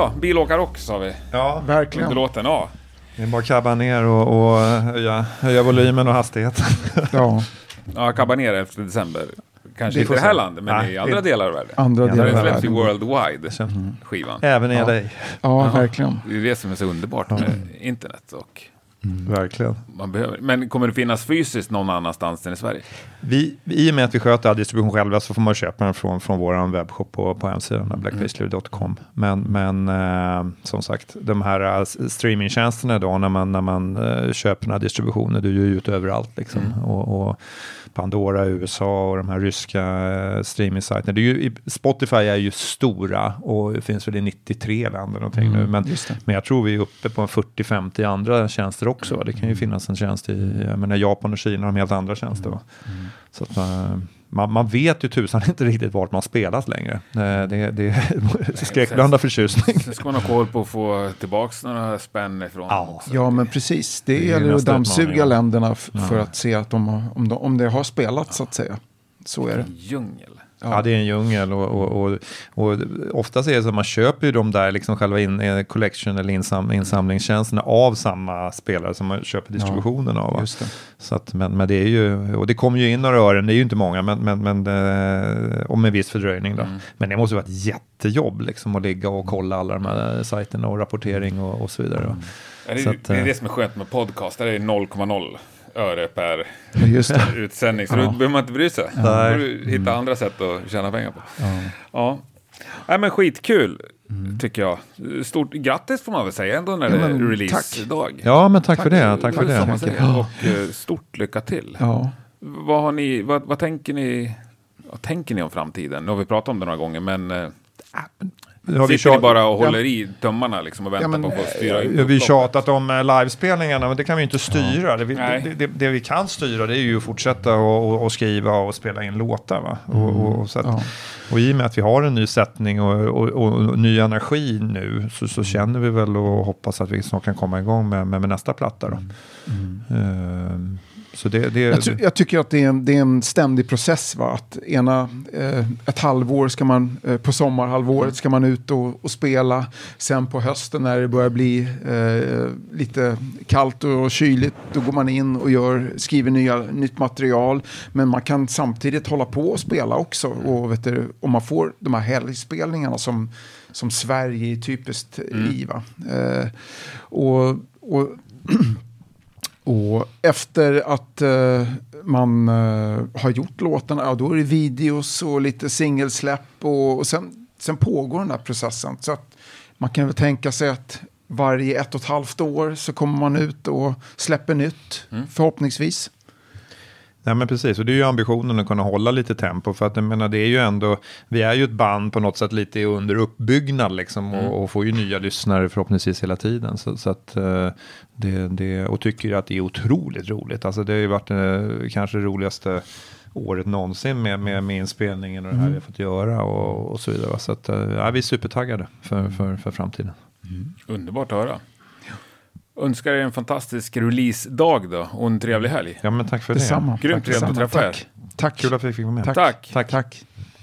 skitbra. Bilåkarrock sa vi. Ja, Under Verkligen. låten, ja. det är bara att kabba ner och, och höja, höja volymen och hastigheten. (laughs) Ja, Ja, kabba ner efter december. Kanske inte i det här landet, men Nej, i andra delar av världen. andra Ja, Den delar av världen. worldwide, Så, skivan. Även i Ja. LA, Ja, verkligen. Det är det som är så underbart med internet. Och verkligen. man behöver. Men kommer det finnas fysiskt någon annanstans än i Sverige? Vi, I och med att vi sköter all distribution själva så får man köpa den från, från vår webbshop på, på hemsidan, blackpaisley.com. Men, men eh, som sagt, de här eh, streamingtjänsterna då, när man, när man eh, köper den här distributionen, du är ju ute överallt liksom. Och, och Pandora i USA och de här ryska eh, streamingsajterna. Det är ju, i- Spotify är ju stora och det finns väl i 93 länder någonting nu. Men, men jag tror vi är uppe på en 40-50 andra tjänster också. va? Det kan ju finnas en tjänst i, jag menar Japan och Kina har de helt andra tjänster. Va? Så att man, man, man vet ju tusan (laughs) inte riktigt vart man spelas längre. Eh, Det, det är (laughs) skräckblandad förtjusning. Sen ska man ha koll på att få tillbaka några spänn ifrån Ja. också. Ja, men precis. Det, är gäller att dammsuga länderna f- för att se att de har, om, de, om det har spelat så att säga. Så är det. En djungel. Ja, det är en djungel och, och, och, och oftast är det så att man köper ju de där liksom själva in, eh, collection eller insam, insamlingstjänsterna av samma spelare som man köper distributionen av. va? Just det. Så att, men, men det är ju, och det kommer ju in några ören, det är ju inte många, men, men, men eh, och med viss fördröjning då. Men det måste vara ett jättejobb liksom att ligga och kolla alla de här sajterna och rapportering och, och så vidare. va. Ja, det, Så är, att, det är eh, det som är skönt med podcast. Där är det 0,0 öre per Ja, det. utsändning. Så då behöver man inte bry sig. Då får du hitta andra sätt att tjäna pengar på. Ja. Nej, men skitkul, tycker jag. Stort grattis får man väl säga ändå när det Ja, är men releasedag. Ja, men tack, för det. Tack för Det är det. man säger. Och eh, stort lycka till. Ja. Vad, har ni, vad, vad tänker ni? Vad tänker ni om framtiden? Nu har vi pratat om det några gånger, men eh, har vi sitter ni bara och håller i tummarna liksom och väntar Ja, men, på att få styra Ja, in vi har tjatat om eh, livespelningarna, men det kan vi inte styra. Det, vi, det, det, det vi kan styra det är ju att fortsätta och, och, och skriva och spela in låtar. Va? Och, och, och, så att, Ja. och i och med att vi har en ny sättning och, och, och, ny energi nu så, så känner vi väl och hoppas att vi snart kan komma igång med, med, med nästa platta. Då. Ehm, så det, det, Jag, jag tycker att det är en, det är en ständig process. Va? Att ena, eh, ett halvår ska man, eh, på sommarhalvåret ska man ut och, och spela. Sen på hösten när det börjar bli eh, lite kallt och kyligt, då går man in och gör, skriver nya, nytt material. Men man kan samtidigt hålla på och spela också. Och vet du, om man får de här helgspelningarna som, som Sverige är typiskt i. Va? Eh, och, och (clears throat) och efter att eh, man eh, har gjort låtarna, ja, då är det videos och lite singelsläpp och, och sen, sen pågår den här processen. Så att man kan väl tänka sig att varje ett och ett halvt år så kommer man ut och släpper nytt, förhoppningsvis. Nej men precis, och det är ju ambitionen att kunna hålla lite tempo. För att jag menar, det är ju ändå, vi är ju ett band på något sätt lite under uppbyggnad liksom. Och, och får ju nya lyssnare förhoppningsvis hela tiden. Så, så att eh, det, det, och tycker att det är otroligt roligt. Alltså det har ju varit eh, kanske det roligaste året någonsin med, med, med inspelningen och det här vi har fått göra och, och så vidare. Så att, eh, ja, vi är supertaggade för, för, för framtiden. Underbart att höra. Önskar er en fantastisk releasedag då och en trevlig helg. Ja men tack för det. Detsamma. Grymt Tack trevligt att träffa er. Tack. Tack. Kul att vi fick vara med. Tack. Tack. Tack. Tack.